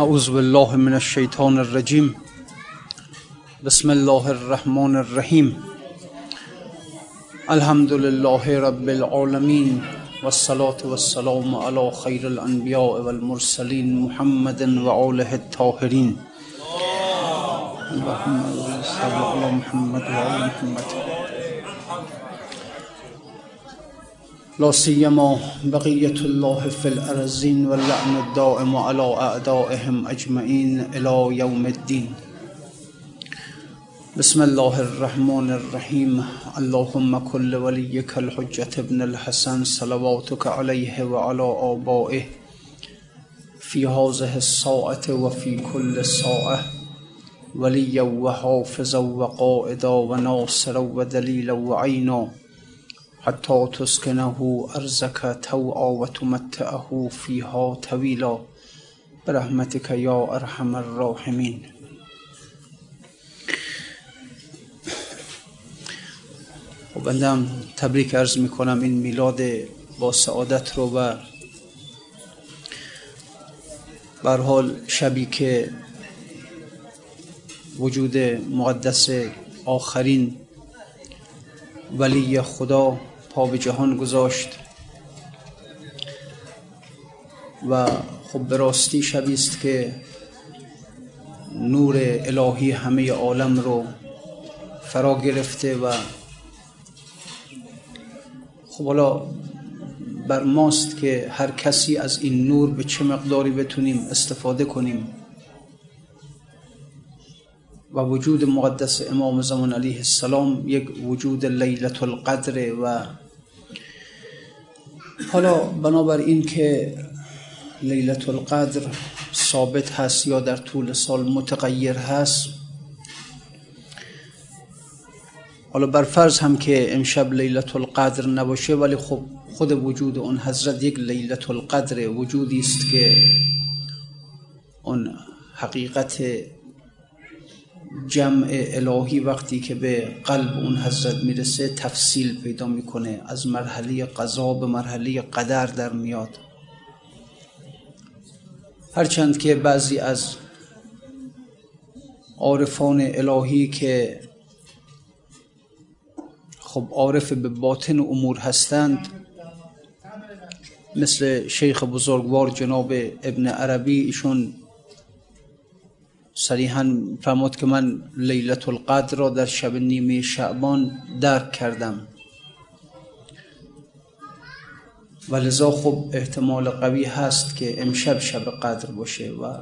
اعوذ بالله من الشیطان الرجیم بسم الله الرحمن الرحیم الحمد لله رب العالمین والصلاة والسلام على خیر الانبیاء والمرسلین محمد و آله الطاهرین اللهم صل على محمد و آل محمد. لا سيما بقية الله في الأرزين واللعن الدائم على أعدائهم أجمعين إلى يوم الدين. بسم الله الرحمن الرحيم. اللهم كل وليك الحجة ابن الحسن صلواتك عليه وعلى آبائه في هذه الساعة وفي كل ساعة. وليا وحافظا وقائدا وناصرا ودليلا وعينا. حتى تسكنه أرزك توعا وتمتعه فيها طويلا برحمتك يا أرحم الراحمين و خب بندم تبریک ارز می‌کنم این میلاد با سعادت رو و بر حال شبی که وجود مقدس آخرین ولی خدا پا به جهان گذاشت. و خب به راستی شبی است که نور الهی همه عالم رو فرا گرفته و خب حالا بر ماست که هر کسی از این نور به چه مقداری بتونیم استفاده کنیم. و وجود مقدس امام زمان علیه السلام یک وجود لیلت القدر و حالا بنابر این که لیلت القدر ثابت هست یا در طول سال متغیر هست حالا بر فرض هم که امشب لیلت القدر نباشه ولی خب خود وجود اون حضرت یک لیلت القدر وجودی است که اون حقیقت جمع الهی وقتی که به قلب اون حضرت می‌رسه تفصیل پیدا می‌کنه. از مرحله قضا به مرحله قدر در میاد. هرچند که بعضی از عارفان الهی که خب عارف به باطن امور هستند مثل شیخ بزرگوار جناب ابن عربی ایشون صریحا فرمود که من لیلت القدر را در شب نیمه شعبان درک کردم. و لذا خب احتمال قوی هست که امشب شب قدر باشه و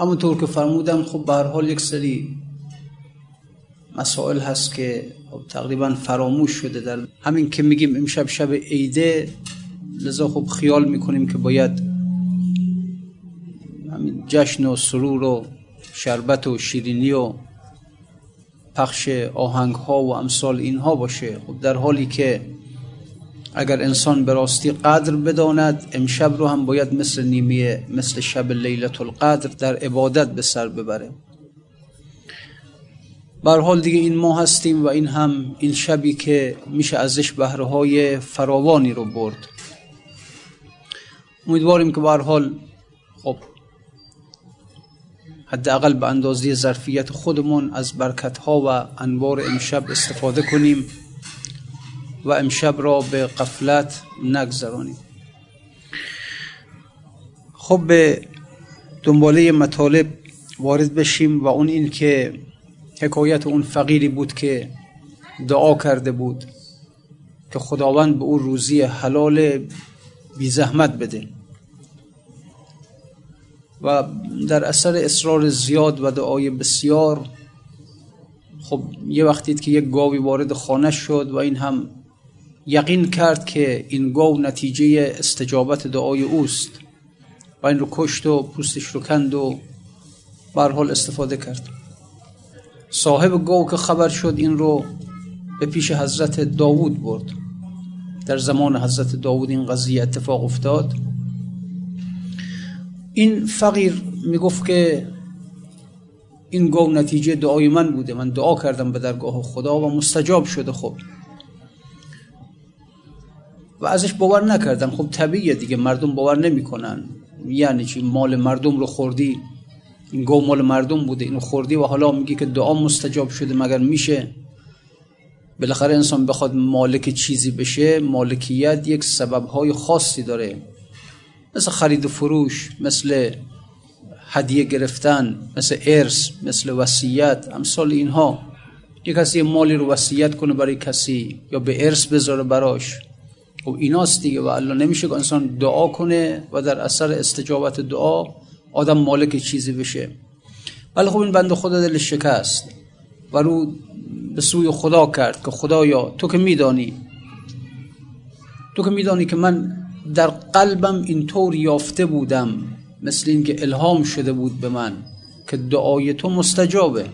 همونطور که فرمودم خب به حال یک سری مسائل هست که خب تقریبا فراموش شده در همین که میگیم امشب شب عیده لذا خب خیال می‌کنیم که باید جشن و سرور و شربت و شیرینی و پخش آهنگ ها و امثال اینها باشه. خب در حالی که اگر انسان به راستی قدر بداند امشب رو هم باید مثل نیمیه مثل شب لیلت القدر در عبادت به سر ببره. بر حال دیگه این ما هستیم و این هم این شبی که میشه ازش بهره های فراوانی رو برد. امیدواریم که بر حال خب حداقل به اندازه ظرفیت خودمون از برکت ها و انوار امشب استفاده کنیم و امشب را به قفلت نگذرانیم. خب به دنباله مطالب وارد بشیم و اون این که حکایت اون فقیری بود که دعا کرده بود که خداوند به او روزی حلال بی زحمت بده. و در اثر اصرار زیاد و دعای بسیار خب یه وقتی که یک گاوی وارد خانه شد و این هم یقین کرد که این گاو نتیجه استجابت دعای اوست و این رو کشت و پوستش رو کند و حال استفاده کرد. صاحب گاو که خبر شد این رو به پیش حضرت داوود برد. در زمان حضرت داوود این قضیه اتفاق افتاد. این فقیر می‌گفت که این گاو نتیجه دعای من بوده. من دعا کردم به درگاه خدا و مستجاب شده. خب. و ازش باور نکردم. خب طبیعیه دیگه. مردم باور نمی‌کنن. یعنی چی؟ مال مردم رو خوردی. این گو مال مردم بوده. اینو خوردی و حالا میگی که دعا مستجاب شده مگر میشه؟ بالاخره انسان بخواد مالک چیزی بشه. مالکیت یک سببهای خاصی داره. مثل خرید و فروش مثل هدیه گرفتن مثل ارث مثل وصیت امثال اینها. یک کسی مالی رو وصیت کنه برای کسی یا به ارث بذاره براش. و خب ایناست دیگه و الله نمیشه که انسان دعا کنه و در اثر استجابت دعا آدم مالک چیزی بشه. ولی خب این بند خدا دل شکست و رو به سوی خدا کرد که خدایا تو که میدانی تو که میدانی که من در قلبم اینطور یافته بودم مثل اینکه الهام شده بود به من که دعای تو مستجابه.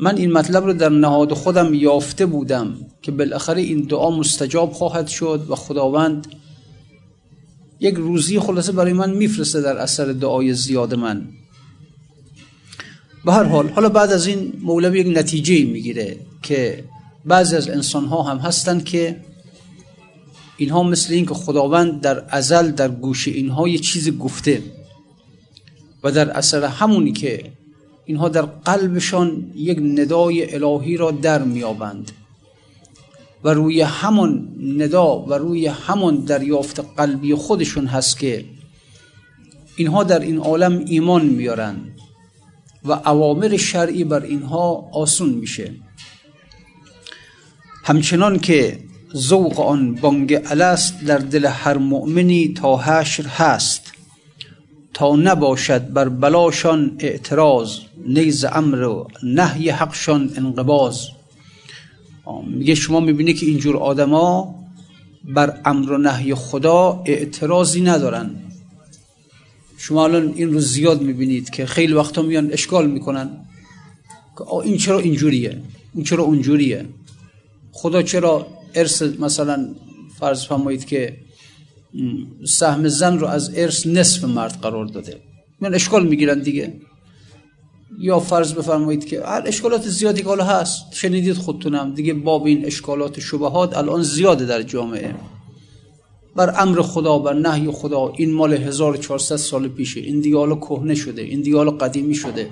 من این مطلب رو در نهاد خودم یافته بودم که بالاخره این دعا مستجاب خواهد شد و خداوند یک روزی خلاصه برای من میفرسته در اثر دعای زیاد من. به هر حال حالا بعد از این مولوی یک نتیجه می‌گیره که بعضی از انسان ها هم هستند که اینها مثل این که خداوند در ازل در گوش اینها یه چیز گفته و در اثر همونی که اینها در قلبشان یک ندای الهی را در میابند و روی همون ندا و روی همون دریافت قلبی خودشون هست که اینها در این عالم ایمان میارن و اوامر شرعی بر اینها آسون میشه. همچنان که ذوق آن بانگ الست در دل هر مؤمنی تا حشر هست. تا نباشد بر بلاشان اعتراض نیز امر و نهی حقشان انقباز میگه شما می‌بینی که اینجور آدما بر امر و نهی خدا اعتراضی ندارن. شما الان این رو زیاد می‌بینید که خیلی وقتا میان اشکال می‌کنن که این چرا اینجوریه؟ این چرا اونجوریه؟ خدا چرا ارث مثلا فرض فرمایید که سهم زن رو از ارث نصف مرد قرار داده. من اشکال می‌گیرن دیگه. یا فرض بفرمایید که اشکالات زیادی که هست شنیدید خودتونم دیگه باب این اشکالات شبهات الان زیاده در جامعه. بر امر خدا بر نهی خدا این مال 1400 سال پیشه. این دیگه حالا کهنه شده این دیگه حالا قدیمی شده.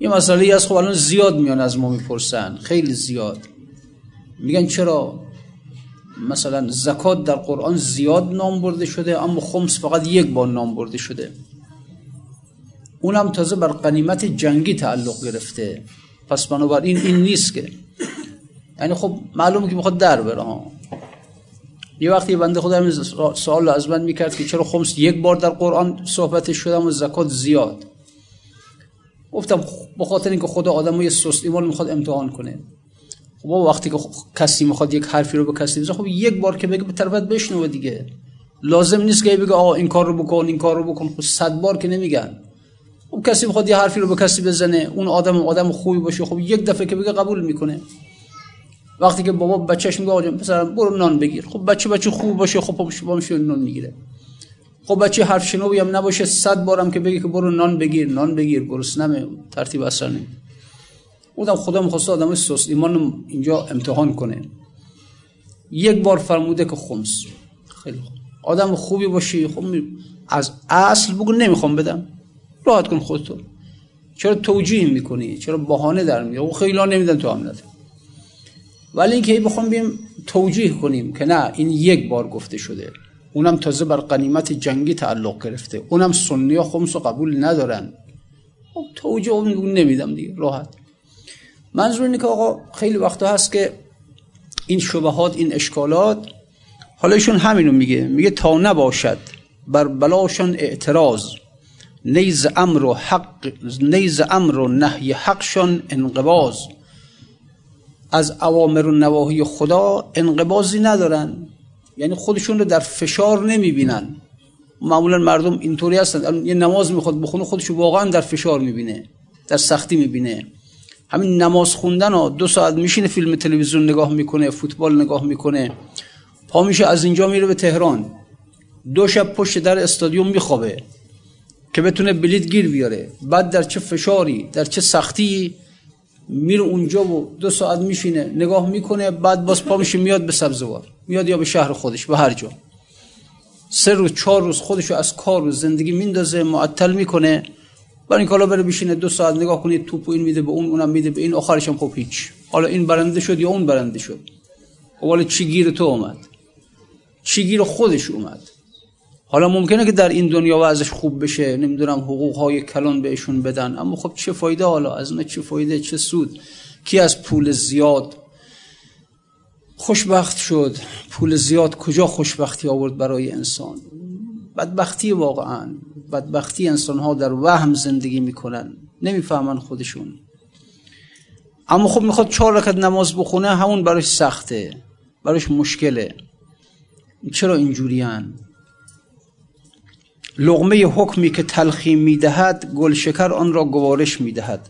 یه مسئله از خب الان زیاد میان از ما می‌پرسن. خیلی زیاد. میگن چرا مثلا زکات در قرآن زیاد نام برده شده اما خمس فقط یک بار نام برده شده. اونم تازه بر قنیمت جنگی تعلق گرفته. پس بنابراین این نیست که. یعنی خب معلومه که می‌خواد در بره یه وقتی بنده خدا سوال از من می‌کرد که چرا خمس یک بار در قرآن صحبت شدم و زکات زیاد. گفتم به خاطر اینکه خدا آدمای سست ایمان می‌خواد امتحان کنه. خب وقتی که کسی می‌خواد یک حرفی رو به کسی بزنه خب یک بار که بگه به طرفت بشنوه دیگه. لازم نیست که بگه آقا این کار رو بکن این کار رو بکن. خب صد بار که نمیگن. خب کسی می‌خواد یه حرفی رو به کسی بزنه اون آدم آدم خوبی باشه خب یک دفعه که بگه قبول می‌کنه. وقتی که بابا بچهش میگه آقا پسر برو نان بگیر. خب بچه بچه خوب باشه خب با میشه نان می‌گیره. خب بچه حرف شنوی هم نباشه صد بارم که بگه که برو نان بگیر نان بگیر گرسنمه ترتیب اصلا نمی بودم خدا می‌خواست آدم سست ایمان اینجا امتحان کنه. یک بار فرموده که خمس. خیلی خوب. آدم خوبی باشی. خب از اصل بگو نمی‌خوام بدم. راحت کن خودتو. چرا توجیه می‌کنی؟ چرا بهانه در میاری خیلی نمیدن تو هم ولی اینکه بخوام بیم توجیه کنیم که نه این یک بار گفته شده. اونم تازه بر قنیمت جنگی تعلق گرفته. اونم سنی ها خمس قبول ندارن. خب توجیه نمیدم دیگه. راحت. منظور اینه که آقا خیلی وقتا هست که این شبهات این اشکالات حالا ایشون همینو میگه. میگه تا نباشد بر بلاشان اعتراض نیز امر و حق نیز امر و نهی حقشان انقباز از اوامر و نواهی خدا انقبازی ندارن. یعنی خودشون رو در فشار نمی‌بینن. معمولا مردم اینطوری هستن. یه نماز می‌خواد بخونه خودش واقعا در فشار می‌بینه در سختی می‌بینه. همین نماز خوندن و دو ساعت میشینه فیلم تلویزیون نگاه می‌کنه فوتبال نگاه می‌کنه. پا میشه از اینجا میره به تهران. دو شب پشت در استادیوم میخوابه که بتونه بلیت گیر بیاره. بعد در چه فشاری در چه سختی میره اونجا و دو ساعت میشینه نگاه می‌کنه بعد باز پا میشه میاد به سبزوار میاد یا به شهر خودش به هر جا. سه روز چهار روز خودشو از کار و زندگی میندازه معطل می‌کنه. برای این کالا بره بشینه دو ساعت نگاه کنید توپ این میده به اون اونم میده به این آخرش هم خب هیچ. حالا این برنده شد یا اون برنده شد؟ خب حالا چی گیر تو اومد؟ چی گیر خودش اومد؟ حالا ممکنه که در این دنیا وضعش خوب بشه نمی‌دونم حقوق های کلان بهشون بدن اما خب چه فایده حالا؟ از اون چه فایده چه سود؟ کی از پول زیاد؟ خوشبخت شد. پول زیاد کجا خوشبختی آورد برای انسان؟ بدبختی واقعا. بدبختی انسان ها در وهم زندگی می‌کنن. نمی‌فهمن خودشون. اما خب می‌خواد چهار رکعت نماز بخونه همون براش سخته براش مشکله. چرا اینجوریان لغمه حکمی که تلخی می‌دهد گلشکر آن را گوارش می‌دهد.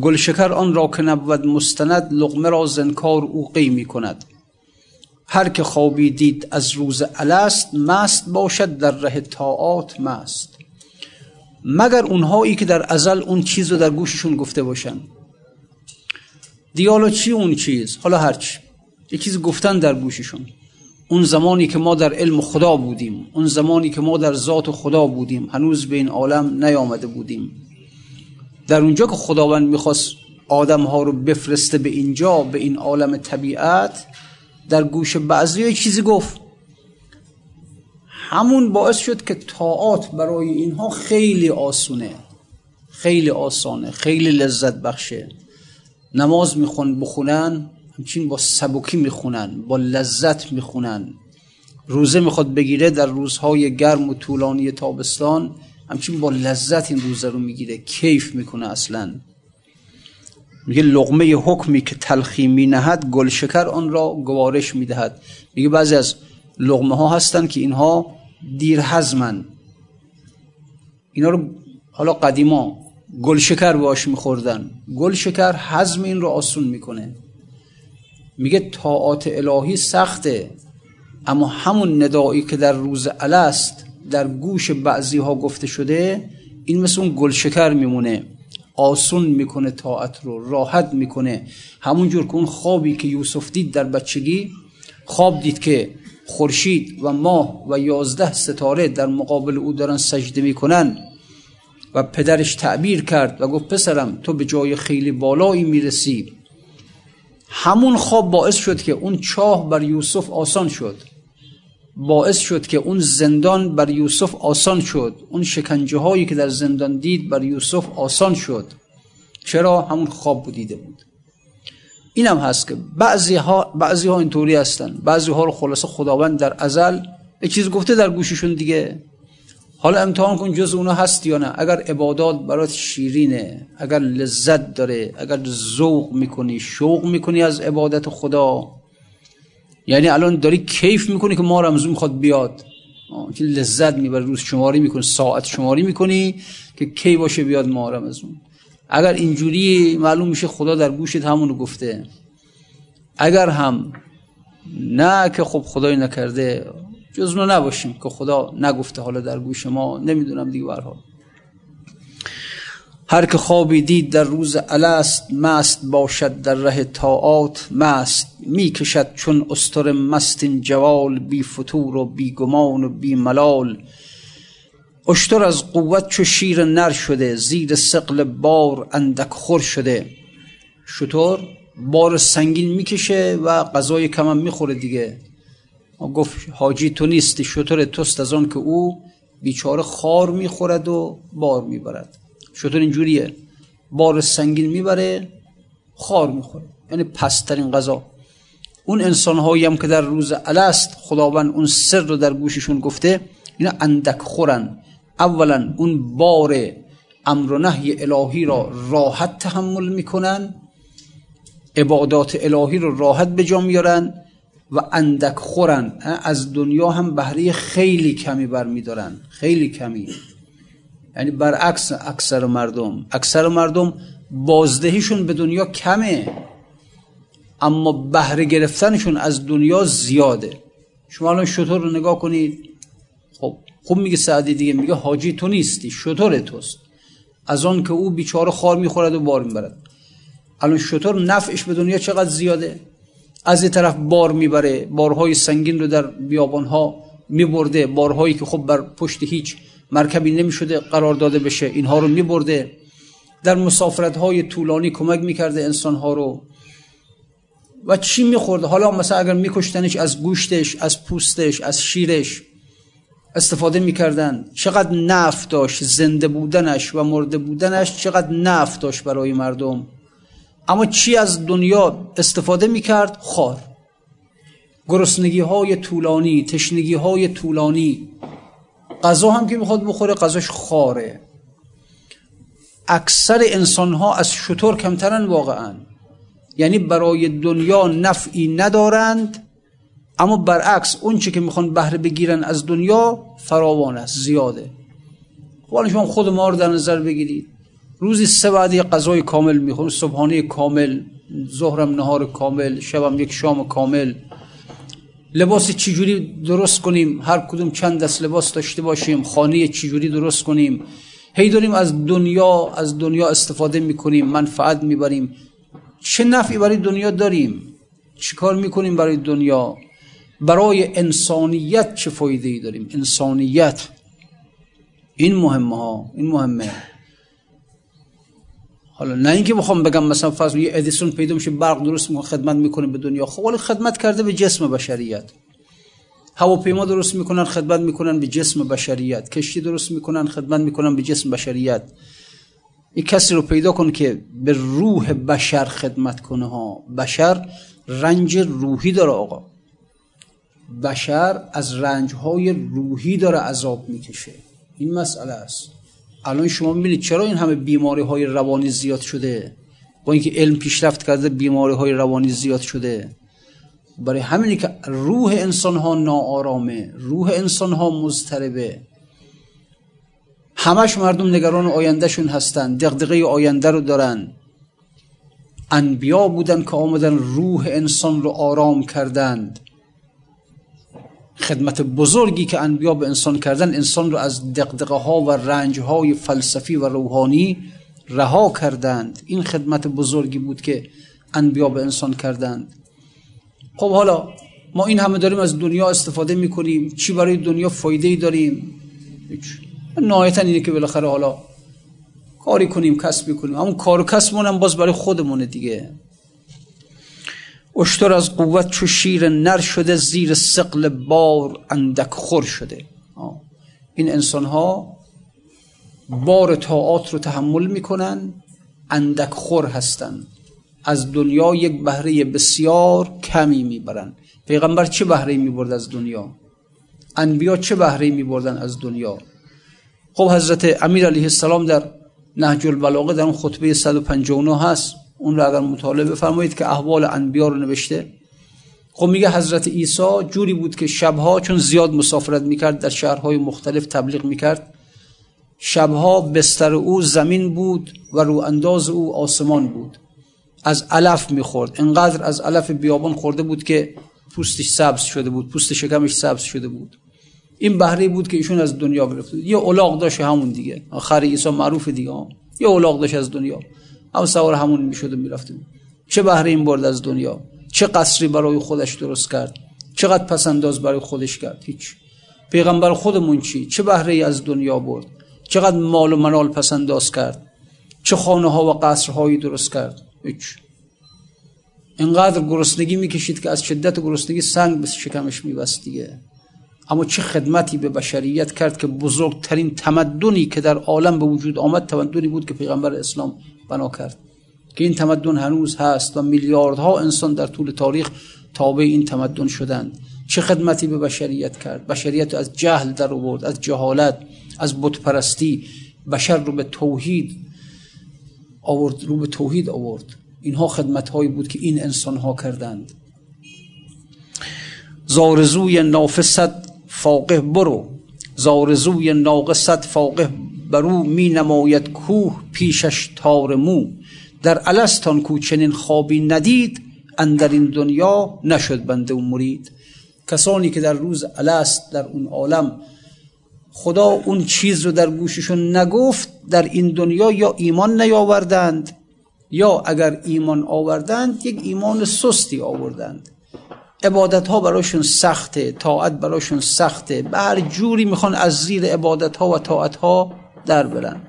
گلشکر آن را که نبود مستند لغمه را زنکار او قی می کند هر که خوابی دید از روز الست مست باشد در ره تاعات مست. مگر اونهایی که در ازل اون چیز رو در گوششون گفته باشن؟ دیالا چی اون چیز؟ حالا هرچی یه چیز گفتن در گوششون. اون زمانی که ما در علم خدا بودیم. اون زمانی که ما در ذات خدا بودیم. هنوز به این عالم نیامده بودیم. در اونجا که خداوند می‌خواست آدم ها رو بفرسته به اینجا به این عالم طبیعت در گوش بعضی چیزی گفت. همون باعث شد که طاعات برای اینها خیلی آسونه خیلی آسانه خیلی لذت بخشه. نماز میخون بخونن همچین با سبکی می‌خونن با لذت می‌خونن. روزه می‌خواد بگیره در روزهای گرم و طولانی تابستان همچین با لذت این روزه رو می‌گیره کیف می‌کنه اصلا. میگه لغمه حکمی که تلخی مینهد گل شکر آن را گوارش می‌دهد. میگه بعضی از لغمه ها هستن که اینها دیر هزمن اینا رو حالا قدیما گل شکر باش میخوردن. گل شکر هضم این رو آسون می‌کنه. میگه طاعات الهی سخته اما همون ندایی که در روز الست در گوش بعضی ها گفته شده این مثل اون گل شکر میمونه. آسون می‌کنه طاعت رو راحت می‌کنه. همونجور که اون خوابی که یوسف دید در بچگی خواب دید که خورشید و ماه و یازده ستاره در مقابل او دارن سجده می‌کنن و پدرش تعبیر کرد و گفت پسرم تو به جای خیلی بالایی می‌رسی. همون خواب باعث شد که اون چاه بر یوسف آسان شد. باعث شد که اون زندان بر یوسف آسان شد. اون شکنجه هایی که در زندان دید بر یوسف آسان شد. چرا؟ همون خواب بودیده بود. این هم هست که بعضی ها, بعضی ها اینطوری هستن. بعضی ها رو خلاصه خداوند در ازل یه چیز گفته در گوششون دیگه. حالا امتحان کن جز اونا هست یا نه. اگر عبادات برات شیرینه اگر لذت داره اگر ذوق می‌کنی شوق می‌کنی از عبادت خدا. یعنی الان داری کیف می‌کنی که ما رمزون می‌خواد بیاد. که لذت می‌بره روز شماری می‌کنی ساعت شماری می‌کنی که کی باشه بیاد ما رمزون اگر اینجوری معلوم میشه خدا در گوشت همونو گفته. اگر هم نه که خب خدای نکرده جز نباشیم که خدا نگفته حالا در گوش ما نمی‌دونم دیگه برها هر که خوابی دید در روز الست مست باشد در ره تاعات مست می‌کشد چون استر مستین جوال بی فتور و بی گمان و بی ملال. اشتر از قوت چو شیر نر شده زیر سقل بار اندک خور شده. شطور بار سنگین می‌کشه و غذای کمم می‌خوره دیگه. گفت حاجی تو نیستی شطور توست از آن که او بیچاره خار می‌خورد و بار می‌برد. شطور اینجوریه. بار سنگین می‌بره خار می‌خوره. یعنی پسترین غذا. اون انسان هایی هم که در روز الست خداوند اون سر رو در گوششون گفته اینا اندک خورن. اولا اون بار امر و نهی الهی را راحت تحمل می‌کنن عبادات الهی رو راحت به جا میارن و اندک خورن. از دنیا هم بهره خیلی کمی برمیدارن خیلی کمی. یعنی برعکس اکثر مردم. اکثر مردم بازدهیشون به دنیا کمه اما بهره گرفتنشون از دنیا زیاده. شما الان شطور رو نگاه کنید. خب خوب میگه سعدی دیگه میگه حاجی تو نیستی شطور توست. از آن که او بیچاره خار می‌خورد و بار می‌برد. الان شطور نفعش به دنیا چقدر زیاده؟ از یه طرف بار می‌بره بارهای سنگین رو در بیابانها میبرده بارهایی که خب بر پشت هیچ مرکبی نمی‌شده قرار داده بشه اینها رو میبرده. در مسافرت های طولانی کمک می‌کرده انسان ها رو. و چی میخورده حالا مثلا اگر میکشتنش از گوشتش از پوستش از شیرش استفاده می‌کردن چقدر نفت داشت زنده بودنش و مرده بودنش چقدر نفت داشت برای مردم. اما چی از دنیا استفاده می‌کرد؟ خار. گرسنگی های طولانی تشنگی های طولانی. غذا هم که می‌خواد بخوره غذاش خاره. اکثر انسان ها از شطور کمترن واقعا. یعنی برای دنیا نفعی ندارند اما برعکس اون چی که می‌خوان بهره بگیرن از دنیا فراوان است زیاده. حالا شما خود ما رو در نظر بگیرید. روزی سه بعدی غذای کامل می‌خوریم صبحانه کامل ظهرم نهار کامل شبم یک شام کامل. لباس چجوری درست کنیم؟ هر کدوم چند دست لباس داشته باشیم خانه چجوری درست کنیم؟ هی داریم از دنیا از دنیا استفاده می‌کنیم منفعت می‌بریم. چه نفعی برای دنیا داریم؟ چیکار می‌کنیم برای دنیا؟ برای انسانیت چه فایده ای داریم؟ انسانیت. این مهمه ها این مهمه. حالا نه اینکه بخوام بگم مثلا فرض یه ادیسون پیدا میشه برق درست می‌کنه خدمت می‌کنه به دنیا. خب ولی خدمت کرده به جسم بشریت. هواپیما درست می‌کنن خدمت می‌کنن به جسم بشریت. کشتی درست می‌کنن خدمت می‌کنن به جسم بشریت. یک کسی رو پیدا کن که به روح بشر خدمت کنه ها. بشر رنج روحی داره آقا. بشر از رنج های روحی داره عذاب می‌کشه. این مسئله است. الان شما می‌بینید چرا این همه بیماری های روانی زیاد شده؟ با اینکه علم پیشرفت کرده بیماری های روانی زیاد شده. برای همینی که روح انسان ها ناآرامه روح انسان ها مضطربه. همش مردم نگران آیندهشون هستن دغدغه آینده رو دارن. انبیا بودن که آمدن روح انسان رو آرام کردند. خدمت بزرگی که انبیا به انسان کردن انسان رو از دقدقه ها و رنج های فلسفی و روحانی رها کردند. این خدمت بزرگی بود که انبیا به انسان کردند. خب حالا ما این همه داریم از دنیا استفاده می‌کنیم. چی برای دنیا فایده ای داریم نهایتا اینه که بالاخره حالا کاری کنیم کسبی کنیم همون کار و کسبمون هم باز برای خودمونه دیگه. اشتر از قوت چو شیر نر شده زیر سقل بار اندک خور شده. این انسان ها بار طاعات رو تحمل می‌کنن اندک خور هستن. از دنیا یک بهره بسیار کمی می‌برن. پیغمبر چه بهره می‌برد از دنیا؟ انبیا چه بهره میبردن از دنیا؟ خب حضرت امیر علیه السلام در نهج البلاغه در اون خطبه 159 هست. اون رو اگر مطالعه بفرمایید که احوال انبیا رو نوشته. خب میگه حضرت عیسی جوری بود که شبها چون زیاد مسافرت می‌کرد در شهرهای مختلف تبلیغ می‌کرد. شبها بستر او زمین بود و رو انداز او آسمان بود. از علف می‌خورد. انقدر از علف بیابان خورده بود که پوستش سبز شده بود پوست شکمش سبز شده بود. این بهره بود که ایشون از دنیا گرفته یه اولاغ داشت همون دیگه. آخر عیسی معروف دیگه. یه اولاغ داشت از دنیا. هم سوار همون می‌شد و می‌رفتیم. چه بهره این برد از دنیا؟ چه قصری برای خودش درست کرد؟ چقدر پسنداز برای خودش کرد؟ هیچ. پیغمبر خودمون چی؟ چه بهره ای از دنیا برد؟ چقدر مال و منال پسنداز کرد؟ چه خانه ها و قصرهایی درست کرد؟ هیچ. اینقدر گرسنگی می‌کشید که از شدت گرسنگی سنگ به شکمش میبست دیگه. اما چه خدمتی به بشریت کرد که بزرگترین تمدنی که در عالم به وجود آمد تمدنی بود که پیغمبر اسلام بنا کرد. که این تمدن هنوز هست و میلیاردها انسان در طول تاریخ تابع این تمدن شدند. چه خدمتی به بشریت کرد؟ بشریت از جهل در آورد از جهالت از بت پرستی بشر رو به توحید آورد رو به توحید آورد. اینها خدمت هایی بود که این انسان ها کردند. زارزوی نافست فاقه برو. زارزوی ناقصت فاقه. برو می نماید کوه پیشش تار مو. در الستان کو چنین خوابی ندید اندر این دنیا نشد بنده و مرید. کسانی که در روز الست در اون عالم خدا اون چیز رو در گوششون نگفت در این دنیا یا ایمان نیاوردند یا اگر ایمان آوردند یک ایمان سستی آوردند. عبادت ها براشون سخته طاعت براشون سخته. به هر جوری می‌خوان از زیر عبادت ها و طاعت ها در برن.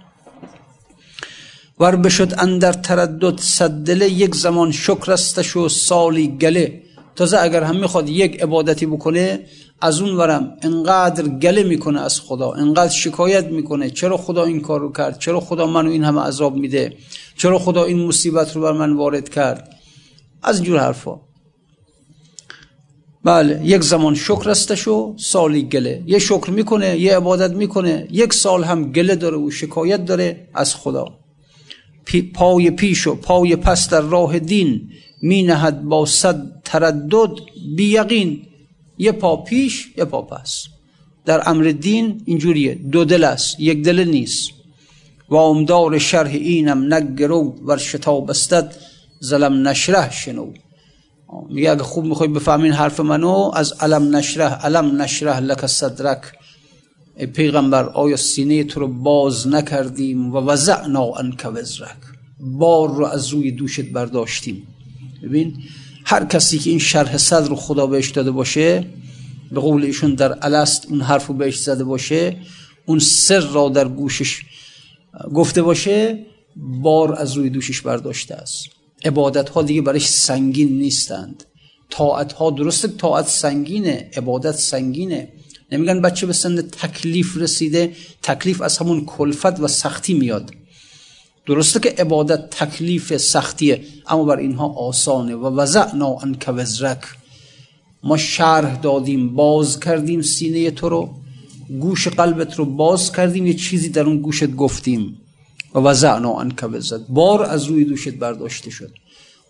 ور بشد اندر تردد صدله یک زمان شکر استش و سالی گله. تازه اگر هم می‌خواد یک عبادتی بکنه از اون ورم انقدر گله می‌کنه از خدا انقدر شکایت می‌کنه. چرا خدا این کار رو کرد؟ چرا خدا منو این همه عذاب میده؟ چرا خدا این مصیبت رو بر من وارد کرد؟ از جور حرفا. بله یک زمان شکر استش سالی گله. یه شکر می‌کنه یه عبادت می‌کنه. یک سال هم گله داره و شکایت داره از خدا. پای پیش و پای پس در راه دین می نهد با صد تردد بیقین یه پا پیش یه پا پس. در امر دین اینجوریه. دو دل است یک دل نیست. و امدار شرح اینم نگرو ور شتاب استد زلم نشره شنو. میگه اگه خوب می‌خوای بفهمین حرف منو از علم نشره علم نشره لک صدرک. ای پیغمبر آیا سینه تو رو باز نکردیم و وزعنا انک وزرک؟ بار رو از روی دوشت برداشتیم. ببین هر کسی که این شرح صدر رو خدا بهش داده باشه به قول ایشون در الست اون حرف رو بهش زده باشه اون سر را در گوشش گفته باشه بار از روی دوشش برداشته است. عبادت ها دیگه برایش سنگین نیستند. طاعت ها درسته طاعت سنگینه عبادت سنگینه. نمیگن بچه به سن تکلیف رسیده تکلیف از همون کلفت و سختی میاد. درسته که عبادت تکلیف سختیه اما بر اینها آسانه. و وزعنا انک وزرک. ما شرح دادیم باز کردیم سینه تو رو. گوش قلبت رو باز کردیم یه چیزی در اون گوشت گفتیم. و وزعنا انک وزرک بار از روی دوشت برداشته شد.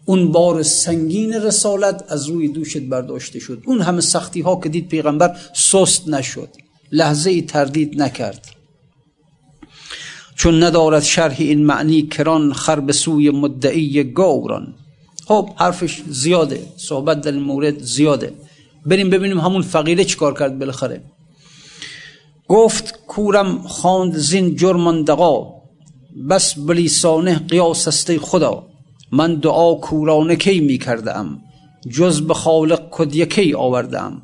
اون بار سنگین رسالت از روی دوشت برداشته شد. اون همه سختی ها که دید پیغمبر سست نشد. لحظه ای تردید نکرد. چون ندارد شرح این معنی کران خر به سوی مدعی گوران. خب حرفش زیاده. صحبت در مورد زیاده. بریم ببینیم همون فقیره چیکار کرد بالاخره. گفت کورم خواند زین جرمان دقا بس بلیسانه قیاس است خدا. من دعا کورانه کی می کردم؟ جز به خالق کدیه کی آوردم.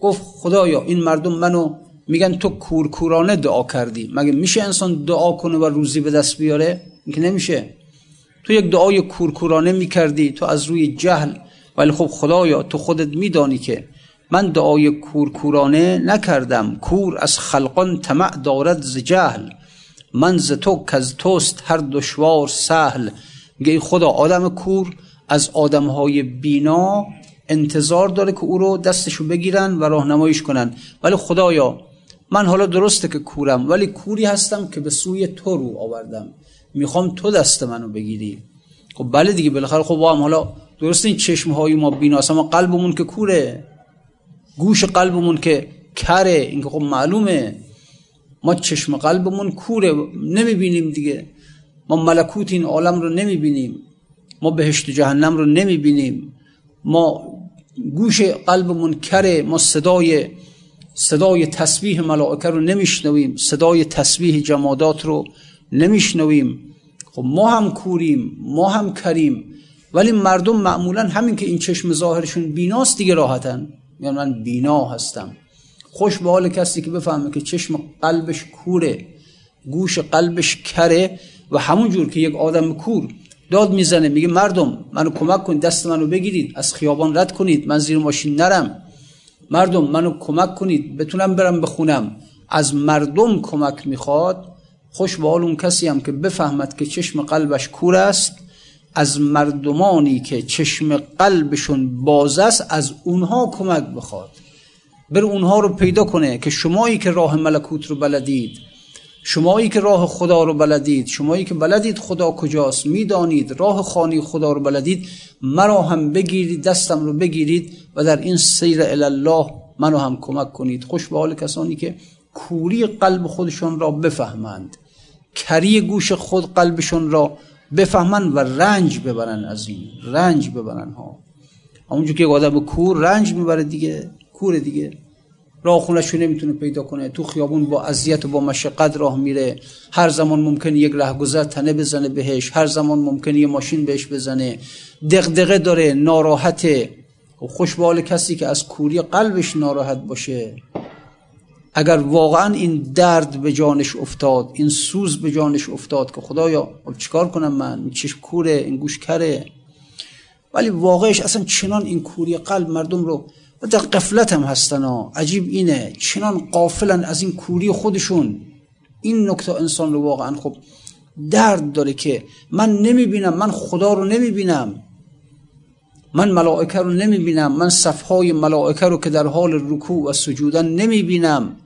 گفت خدایا این مردم منو میگن تو کورکورانه دعا کردی. مگه میشه انسان دعا کنه و روزی به دست بیاره؟ اینکه نمیشه. تو یک دعای کورکورانه می‌کردی تو از روی جهل. ولی خب خدایا تو خودت میدانی که من دعای کورکورانه نکردم. کور از خلقان طمع دارد ز جهل. من ز تو کز توست هر دشوار سهل. میگه خدا آدم کور از آدمهای بینا انتظار داره که او رو دستشو بگیرن و راهنماییش کنن. ولی خدایا من حالا درسته که کورم ولی کوری هستم که به سوی تو رو آوردم. می‌خوام تو دست منو بگیری. خب بله دیگه بالاخره خب با حالا درست این چشم های ما بیناست اما قلبمون که کوره. گوش قلبمون که کره. این که خب معلومه. ما چشم قلبمون کوره نمی‌بینیم دیگه. ما ملکوت این عالم رو نمی‌بینیم. ما بهشت جهنم رو نمی‌بینیم. ما گوش قلبمون کره ما صدای صدای تسبیح ملائکه رو نمیشنویم. صدای تسبیح جمادات رو نمیشنویم. خب ما هم کوریم ما هم کریم. ولی مردم معمولا همین که این چشم ظاهرشون بیناست دیگه راحتن یعنی من بینا هستم. خوش به حال کسی که بفهمه که چشم قلبش کوره گوش قلبش کره و همون جور که یک آدم کور داد می‌زنه میگه مردم منو کمک کنید دست منو بگیرید از خیابان رد کنید من زیر ماشین نرم. مردم منو کمک کنید بتونم برم بخونم. از مردم کمک می‌خواد خوش به حال اون کسی هم که بفهمد که چشم قلبش کور است از مردمانی که چشم قلبشون باز است از اونها کمک بخواد. بر اونها رو پیدا کنه که شمایی که راه ملکوت رو بلدید شمایی که راه خدا رو بلدید شمایی که بلدید خدا کجاست می‌دانید راه خانی خدا رو بلدید مرا هم بگیرید دستم رو بگیرید و در این سیر الله منو هم کمک کنید. خوش به حال کسانی که کوری قلب خودشون را بفهمند کری گوش خود قلبشون را بفهمند و رنج ببرن از این رنج ببرن ها. همونجور که آدم کور رنج می‌بره دیگه. کور دیگه. راه خونش نمی‌تونه پیدا کنه. تو خیابون با اذیت و با مشقت راه میره. هر زمان ممکن یک رهگذر تنه بزنه بهش. هر زمان ممکن یه ماشین بهش بزنه. دغدغه داره. ناراحته خب خوشبال کسی که از کوری قلبش ناراحت باشه. اگر واقعا این درد به جانش افتاد این سوز به جانش افتاد که خدایا خب چیکار کنم من؟ این چشم کوره این گوش کره. ولی واقعش اصلا چنان این کوری قلب مردم رو و در قفلت هم هستن ها عجیب اینه. چنان قافلن از این کوری خودشون. این نکته انسان رو واقعا خب درد داره که من نمی‌بینم من خدا رو نمی‌بینم. من ملائکه رو نمی‌بینم. من صفهای ملائکه رو که در حال رکوع و سجودن نمی‌بینم.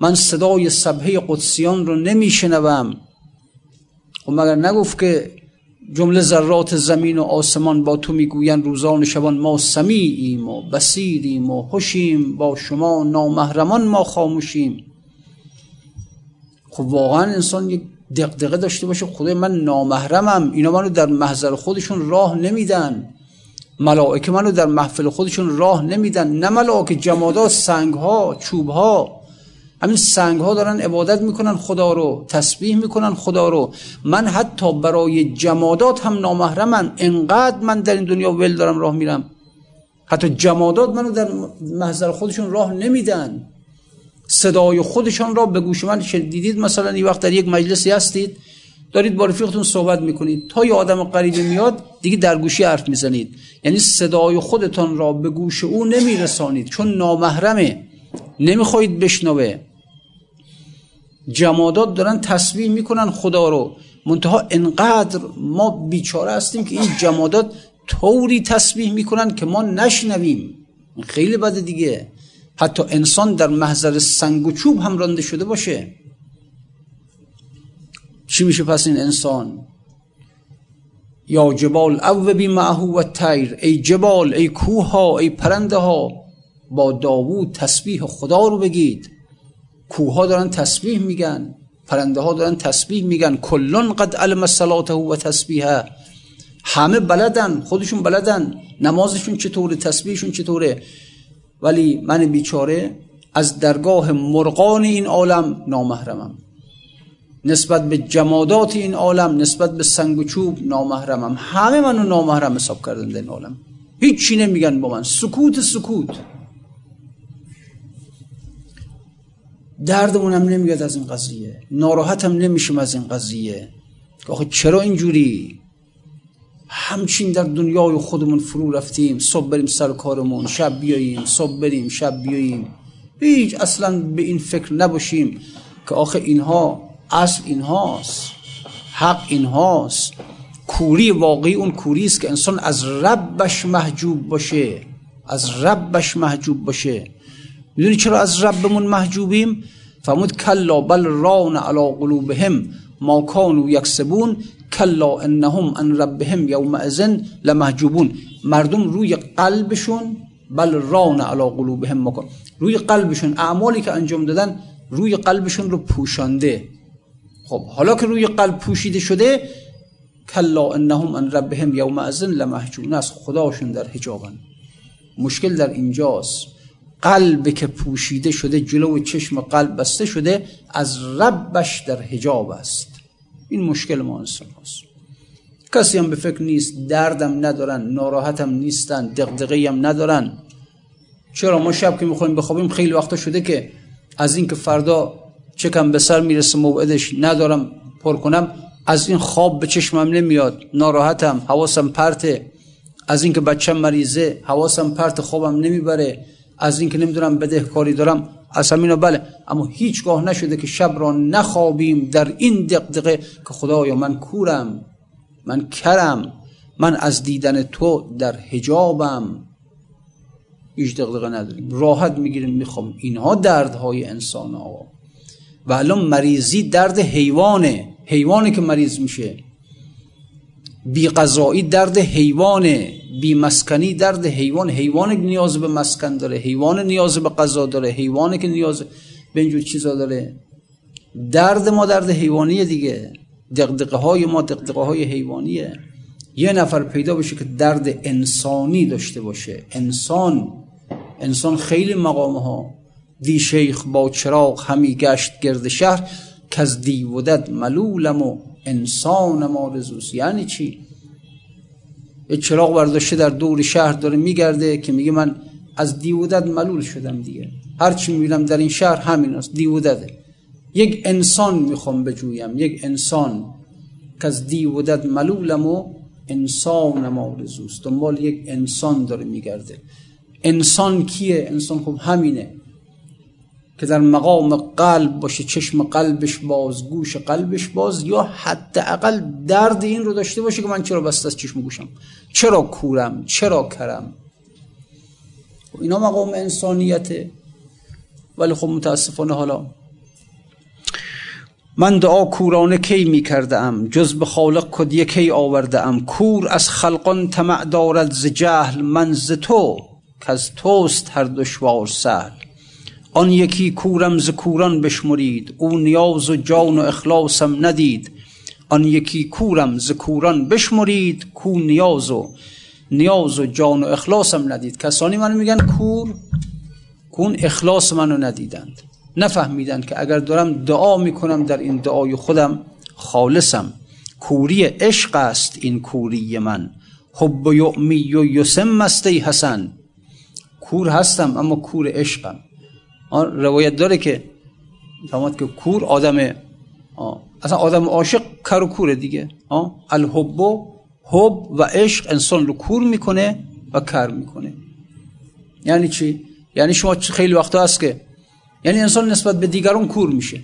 من صدای سبهه قدسیان رو نمیشنوم. خب مگر نگفت که جمله ذرات زمین و آسمان با تو می‌گویند روزان شبان ما سمیعیم و بسیریم و خوشیم با شما نامهرمان ما خاموشیم. خب واقعا انسان یک دقدقه داشته باشه خدای من نامحرمم اینا منو در محضر خودشون راه نمیدن. ملائکه منو در محفل خودشون راه نمیدن نه ملائکه جمادات سنگ ها چوب ها همین سنگ ها دارن عبادت می‌کنن خدا رو تسبیح می‌کنن خدا رو. من حتی برای جمادات هم نامحرمم انقدر من در این دنیا ول دارم راه میرم. حتی جمادات منو در محضر خودشون راه نمیدن. صدای خودشان را به گوش من دیدید مثلا این وقت در یک مجلسی هستید دارید با رفیقتون صحبت می‌کنید. تا یه آدم قریبی میاد دیگه در گوشی حرف می‌زنید. یعنی صدای خودتان را به گوش او نمیرسانید چون نامحرمه. نمی‌خواهید بشنوه. جمادات دارن تصویر می‌کنن خدا رو. منتها انقدر ما بیچاره هستیم که این جمادات طوری تسبیح می‌کنن که ما نشنویم. خیلی بده دیگه. حتی انسان در محضر سنگ و چوب هم رانده شده باشه. چی میشه پس این انسان؟ یا جبال او بی معهو و تیر ای جبال ای کوه ها ای پرنده ها با داوود تسبیح خدا رو بگید. کوه ها دارن تسبیح میگن پرنده ها دارن تسبیح میگن. کلون قد علم صلاته و تسبیحه. همه بلدن خودشون بلدن. نمازشون چطوره تسبیحشون چطوره. ولی من بیچاره از درگاه مرغان این عالم نامحرمم. نسبت به جمادات این عالم نسبت به سنگ و چوب نامحرمم. همه منو نامحرم حساب کردن در این عالم. هیچ نمیگن با من. سکوت سکوت. دردمونم نمیاد از این قضیه. ناراحتم نمیشم از این قضیه. آخه چرا اینجوری؟ همچین در دنیای خودمون فرو رفتیم. صبح بریم سر کارمون شب بیاییم صبح بریم شب بیاییم. هیچ اصلا به این فکر نباشیم که آخه اینها اصل اینهاست. حق اینهاست. کوری واقعی اون کوری است که انسان از ربش محجوب باشه. از ربش محجوب باشه. می‌دونی چرا از ربمون محجوبیم؟ فرمود کلا بل ران علی قلوبهم ما کانوا یکسبون کلا انهم ان ربهم یومئذ لمحجوبون. مردم روی قلبشون بل ران علی قلوبهم مکان روی قلبشون اعمالی که انجام دادن روی قلبشون رو پوشانده. خب حالا که روی قلب پوشیده شده کلا انهم ان ربهم یومئذ لمحجوبون. است خداشون در حجابن. مشکل در اینجاست. قلب که پوشیده شده جلو چشم قلب بسته شده از ربش در حجاب است. این مشکل ما انسان هست کسی هم به فکر نیست دردم ندارن ناراحتم نیستن دقدقه هم ندارن. چرا ما شب که می‌خوایم بخوابیم خیلی وقتا شده که از اینکه فردا چکم به سر می‌رسه موعدش ندارم پر کنم از این خواب به چشمم نمیاد ناراحتم حواسم پرته. از اینکه بچم مریضه حواسم پرت خوابم نمی‌بره. از اینکه نمی‌دونم بدهکاری دارم از همینا بله. اما هیچگاه نشده که شب را نخوابیم در این دقدقه که خدایا من کورم من کرم من از دیدن تو در حجابم. هیچ دقدقه نداریم. راحت می‌گیریم می‌خوام اینها دردهای انسان ها و الان مریضی درد حیوانه. حیوانه که مریض میشه. بی قضایی درد حیوانه. بی مسکنی درد حیوان حیوان نیاز به مسکن داره حیوان نیاز به غذا داره حیوانی که نیاز به اینجور چیزا داره. درد ما درد حیوانیه دیگه. دقدقه های ما دقدقه های حیوانیه. یه نفر پیدا بشه که درد انسانی داشته باشه. انسان انسان خیلی مقامه ها دی شیخ با چراغ همی گشت گرد شهر که از دیودد ملولم و انسان ما رزوس یعنی چی؟ یه چراغ برداشته در دور شهر داره میگرده که میگه من از دیودت ملول شدم دیگه. هر چی می‌بینم در این شهر همین است دیودده. یک انسان می‌خوام بجویم یک انسان. که از دیودت ملولم و انسان مارزوست دنبال یک انسان داره میگرده. انسان کیه؟ انسان خب همینه. که در مقام قلب باشه چشم قلبش باز گوش قلبش باز یا حداقل درد این رو داشته باشه که من چرا بسته از چشم گوشم؟ چرا کورم؟ چرا کرم؟ اینا مقام انسانیته. ولی خب متاسفانه حالا من دعا کورانه کی می کرده جز به خالق کدیه کی آورده ام کور از خلقان طمع دارد ز جهل من ز تو که از توست هر دشوار سهل. آن یکی کورم ز کوران بشمرید او نیاز و جان و اخلاصم ندید. آن یکی کورم ز کوران بشمرید کو نیاز و نیاز و جان و اخلاصم ندید. کسانی منو میگن کور کون اخلاص منو ندیدند. نفهمیدند که اگر دارم دعا می‌کنم در این دعای خودم خالصم. کوری عشق است این کوری من. حب و یعمی و یسم مستی حسن کور هستم اما کور عشقم. روایت داره که فهمت که کور آدم اصلا آدم عاشق کر و کوره دیگه. الحب حب و عشق انسان رو کور می‌کنه و کر می‌کنه. یعنی چی؟ یعنی شما خیلی وقتا هست که یعنی انسان نسبت به دیگران کور میشه.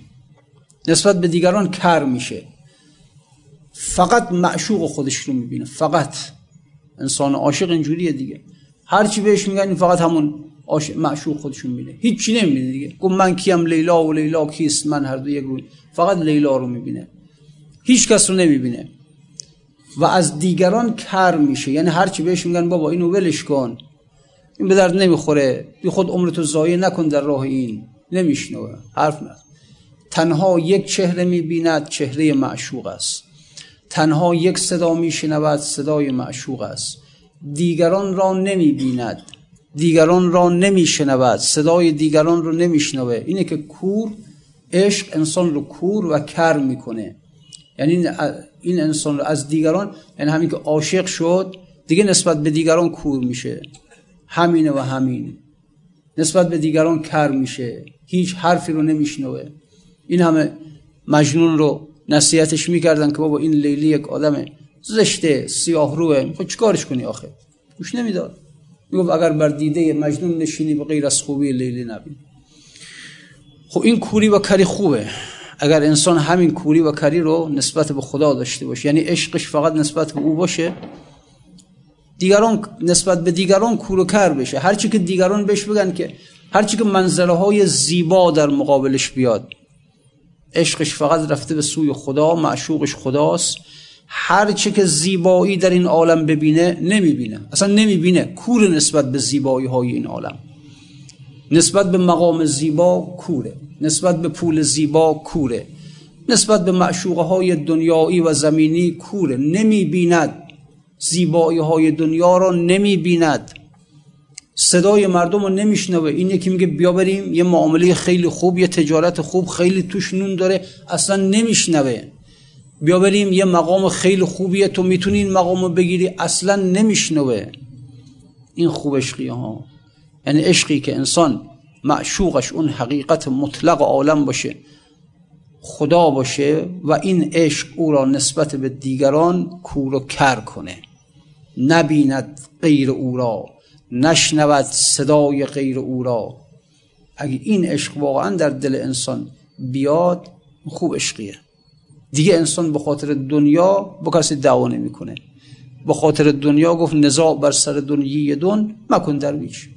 نسبت به دیگران کر میشه. فقط معشوق خودش رو می‌بینه. فقط. انسان عاشق اینجوریه دیگه. هرچی بهش میگن این فقط همون معشوق خودشون می‌بینه هیچ چی نمی‌بینه دیگه. گفت من کیم لیلا و لیلا کیست؟ من هر دو یک روی. فقط لیلا رو می‌بینه. هیچ کس رو نمی‌بینه. و از دیگران کر میشه. یعنی هرچی بهش میگن بابا اینو ولش کن. این به درد نمی‌خوره. بی خود عمرتو ضایع نکن در راه این. نمیشنوه. حرف نه تنها یک چهره می‌بیند چهره معشوق است. تنها یک صدا میشنود صدای معشوق است. دیگران را نمی‌بیند دیگران را نمیشنود صدای دیگران رو نمیشنوه. اینه که کور عشق انسان رو کور و کر می‌کنه. یعنی این انسان رو از دیگران یعنی همین که عاشق شد دیگه نسبت به دیگران کور میشه. همینه و همین. نسبت به دیگران کر میشه. هیچ حرفی رو نمیشنوه. این همه مجنون رو نصیحتش می‌کردن که بابا این لیلی یک آدم زشته سیاه روه خب چیکارش کنی آخه؟ گوش نمی‌داد. می‌گفت اگر بر دیده مجنون نشینی به غیر از خوبی لیلی نبین خب این کوری و کری خوبه. اگر انسان همین کوری و کری رو نسبت به خدا داشته باشه یعنی عشقش فقط نسبت به او باشه دیگران نسبت به دیگران کور و کر بشه. هرچی که دیگران بهش بگن که هرچی که منظره های زیبا در مقابلش بیاد عشقش فقط رفته به سوی خدا معشوقش خداست. هرچی که زیبایی در این عالم ببینه نمی‌بینه. اصلا نمی‌بینه کور نسبت به زیبایی های این عالم. نسبت به مقام زیبا کوره. نسبت به پول زیبا کوره. نسبت به معشوقه های دنیایی و زمینی کوره. نمی‌بیند. زیبایی های دنیا را نمی‌بیند. صدای مردم رو نمیشنوه. این یکی میگه بیا بریم. یه معامله خیلی خوب یه تجارت خوب خیلی توش نون داره. اصلا نمیشنوه. بیا بریم یه مقام خیلی خوبیه. تو می‌تونی این مقام رو بگیری. اصلا نمیشنوه این خوب عشقی ها یعنی عشقی که انسان معشوقش اون حقیقت مطلق عالم باشه خدا باشه و این عشق او را نسبت به دیگران کور و کر کنه. نبیند غیر او را نشنود صدای غیر او را. اگه این عشق واقعا در دل انسان بیاد خوب عشقیه. دیگه انسان به خاطر دنیا با کسی دعوا نمی‌کنه. به خاطر دنیا گفت نزاع بر سر دنیی دون مکن درویش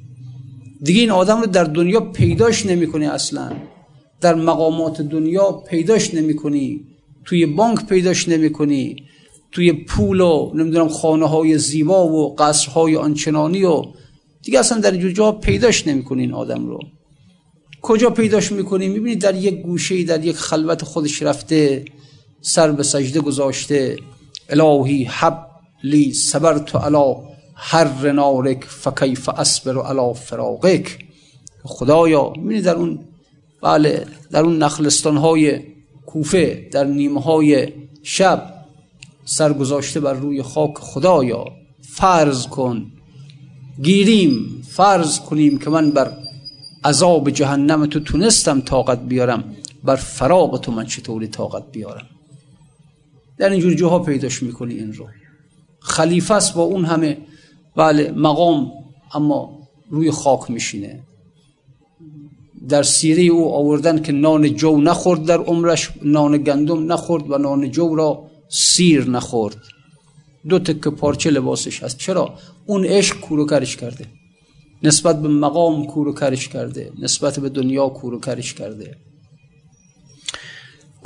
دیگه این آدم رو در دنیا پیداش نمی‌کنی اصلا. در مقامات دنیا پیداش نمی‌کنی. توی بانک پیداش نمی‌کنی. توی پول و نمی‌دونم خانه های زیبا و قصرهای آنچنانی و دیگه اصلا در جا پیداش نمی‌کنی این آدم رو. کجا پیداش می‌کنی؟ می‌بینی در یک گوشه در یک خلوت خودش رفته. سر به سجده گذاشته الهی حب لی صبرت علا هر نارک فکیف اصبر علا فراقک. خدایا می‌بینی در اون بله در اون نخلستان های کوفه در نیمه های شب سر گذاشته بر روی خاک خدایا فرض کن گیریم فرض کنیم که من بر عذاب جهنم تو تونستم طاقت بیارم بر فراغ تو من چطوری طاقت بیارم؟ در اینجور جاها پیداش می‌کنی این رو. خلیفه است با اون همه بله مقام اما روی خاک میشینه. در سیره او آوردن که نان جو نخورد در عمرش نان گندم نخورد و نان جو را سیر نخورد. دو تک پارچه لباسش هست. چرا؟ اون عشق کورو کرش کرده. نسبت به مقام کورو کرش کرده. نسبت به دنیا کورو کرش کرده.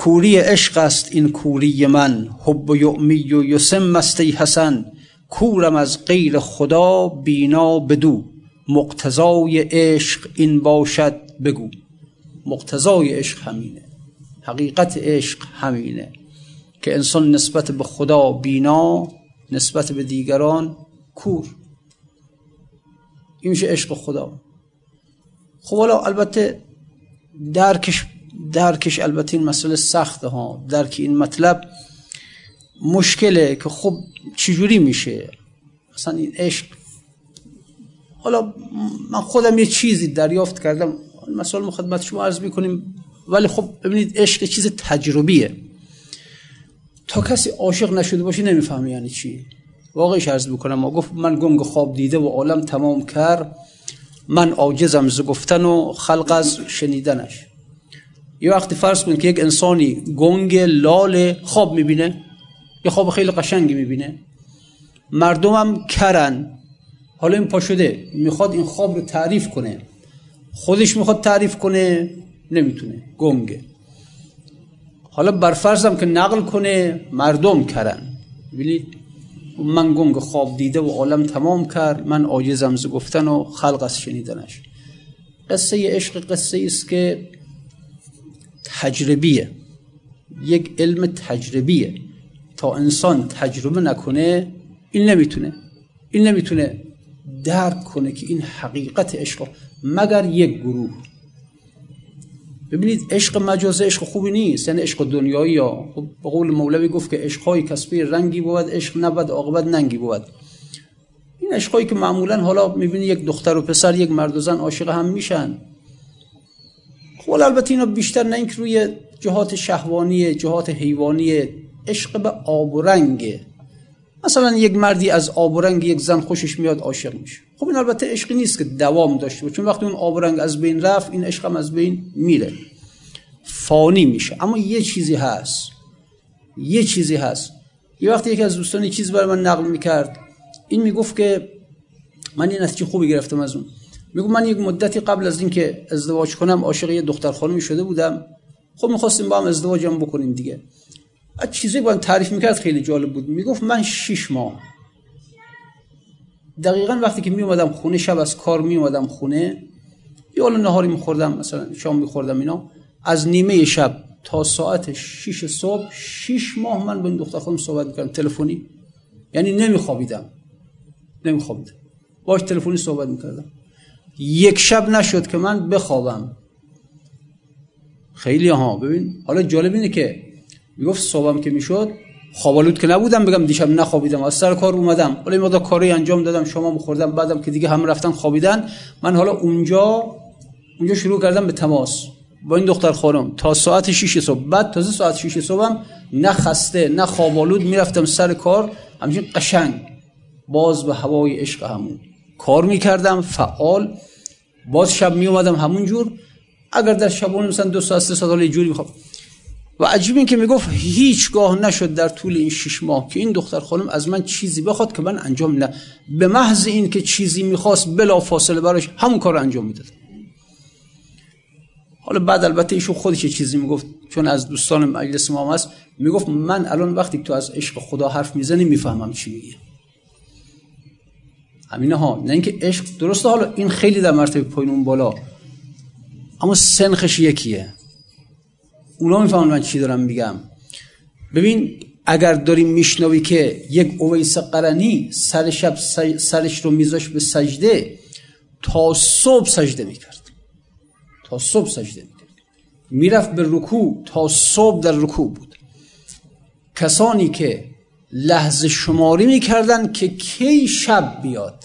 کوری عشق است این کوری من حب و یعمی و یسم مستی حسن کورم از غیر خدا بینا بدو مقتضای عشق این باشد بگو. مقتضای عشق همینه حقیقت عشق همینه که انسان نسبت به خدا بینا نسبت به دیگران کور. این میشه عشق خدا. خب حالا البته درکش درکش البته این مسئله سخته ها. درک این مطلب مشکله که خب چجوری میشه؟ مثلا این عشق حالا من خودم یه چیزی دریافت کردم. مثال مخدمت شما عرض می‌کنیم. ولی خب ببینید عشق چیز تجربیه. تا کسی عاشق نشده باشه نمی‌فهمی یعنی چی. واقعیش عرض می‌کنم. ما گفت من گنگ خواب دیده و عالم تمام کرد من عاجزم ز گفتن و خلق از شنیدنش. یه وقتی فرض کنید که یک انسانی گنگ لال خواب می‌بینه یه خواب خیلی قشنگی می‌بینه. مردمم کرن. حالا این پا شده. می‌خواد این خواب رو تعریف کنه. خودش می‌خواد تعریف کنه نمی‌تونه. گنگه حالا برفرضم که نقل کنه مردم کرن. ببینید من گنگ خواب دیده و عالم تمام کرد. من عاجزم ز گفتن و خلق از شنیدنش. قصه عشق قصه است که تجربیه. یک علم تجربیه. تا انسان تجربه نکنه این نمی‌تونه. این نمی‌تونه درک کنه که این حقیقت عشق. مگر یک گروه. ببینید عشق مجاز عشق خوبی نیست. یعنی عشق دنیایی یا خب به قول مولوی گفت که عشقهای کسبی رنگی بود عشق نبود عاقبت ننگی بود. این عشقهایی که معمولا حالا می‌بینی یک دختر و پسر یک مرد و زن عاشق هم میشن. خب البته اینا بیشتر نه اینکه روی جهات شهوانی جهات حیوانی عشق به آب و رنگه مثلا یک مردی از آب و رنگ یک زن خوشش میاد عاشق میشه. خب این البته عشقی نیست که دوام داشته باشه. چون وقتی اون آب و رنگ از بین رفت این عشق هم از بین میره. فانی میشه. اما یه چیزی هست. یه چیزی هست. یه وقتی یکی از دوستان چیز برای من نقل می‌کرد این می‌گفت که من این نتیجه خوبی گرفتم از اون. میگو من یک مدتی قبل از اینکه ازدواج کنم عاشق یه دختر خانمی شده بودم. خب می‌خواستیم با هم ازدواجم بکنیم دیگه. چیزی با تعریف می‌کرد خیلی جالب بود. می‌گفت من شیش ماه. دقیقا وقتی که میومدم خونه شب از کار میومدم خونه یه حالا نهاری میخوردم مثلا شام میخوردم اینا. از نیمه شب تا ساعت شیش صبح شیش ماه من با این دختر خانم صحبت می‌کردم. تلفنی. یعنی نمیخوابیدم. نمیخوابیدم. باش تلفنی صحبت می‌کردم. یک شب نشد که من بخوابم. خیلی ها ببین حالا جالب اینه که می‌گفت صبحم که می‌شد خوابالود که نبودم بگم دیشب نخوابیدم از سر کار اومدم. حالا این کاری انجام دادم شما خوردم بعدم که دیگه هم رفتن خوابیدن. من حالا اونجا اونجا شروع کردم به تماس با این دختر خانم. تا ساعت 6 صبح. بعد تازه ساعت 6 صبحم نه خسته نه خوابالود می‌رفتم سر کار. همچین قشنگ. باز به هوای عشق همون. کار می‌کردم فعال. باز شب میومدم همون جور. اگر در شبانه مثلا دو ساعت سه ساعت جوری می‌خوام و عجیب این که می‌گفت هیچگاه نشد در طول این شش ماه که این دختر خانم از من چیزی بخواد که من انجام نه. به محض این که چیزی می‌خواست بلا فاصله براش همون کار انجام می‌داد. حالا بعد البته ایشون خودش چیزی می‌گفت. چون از دوستان مجلس ما هست می‌گفت من الان وقتی تو از عشق خدا حرف می‌زنی می‌فهمم چی میگی. همینه ها نه اینکه عشق درسته حالا این خیلی در مرتبه پایین اون بالا اما سنخش یکیه. اونا می‌فهمن من چی دارم میگم. ببین اگر داریم میشنوی که یک اویس قرنی سر شب سرش رو میذاش به سجده تا صبح سجده می‌کرد. تا صبح سجده می‌کرد. می‌رفت به رکوع تا صبح در رکوع بود. کسانی که لحظه شماری می‌کردن که کی شب بیاد.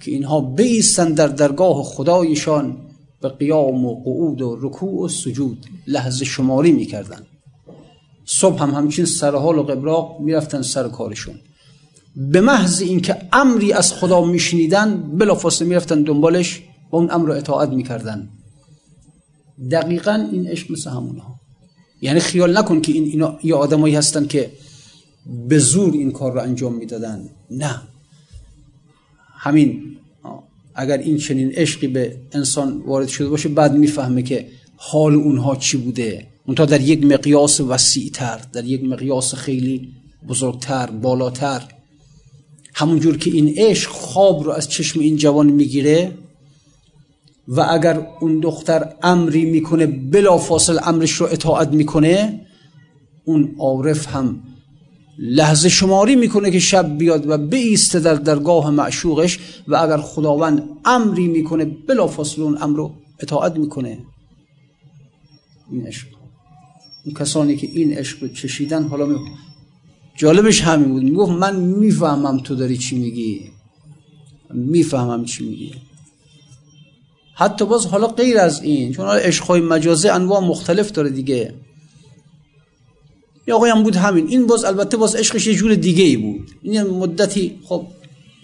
که اینها بیستن در درگاه خدایشان به قیام و قعود و رکوع و سجود لحظه شماری می‌کردن. صبح هم همچین سرحال و قبراق می‌رفتن سر کارشون. به محض اینکه امری از خدا میشنیدن بلافاصله می‌رفتن دنبالش و اون امر اطاعت می‌کردن. دقیقا این عشق مثل همونها. یعنی خیال نکن که این اینا یه آدمایی هستن که به زور این کار رو انجام می‌دادن. نه. همین اگر این چنین عشقی به انسان وارد شده باشه بعد می‌فهمه که حال اونها چی بوده. اونتا در یک مقیاس وسیعتر در یک مقیاس خیلی بزرگتر بالاتر. همونجور که این عشق خواب رو از چشم این جوان می‌گیره و اگر اون دختر امری می‌کنه بلا فاصل امرش رو اطاعت می‌کنه اون عارف هم لحظه شماری می‌کنه که شب بیاد و بیسته در درگاه معشوقش و اگر خداوند امری می‌کنه بلا فاصل اون امر رو اطاعت می‌کنه. این عشق. اون کسانی که این عشق رو چشیدن حالا می... جالبش همین بود. می‌گفت من می‌فهمم تو داری چی میگی. می‌فهمم چی میگی. حتی باز حالا غیر از این چون عشقهای مجازه انواع مختلف داره دیگه. یا آقای هم بود همین. این باز البته باز عشقش یه جور دیگه ای بود. این مدتی خب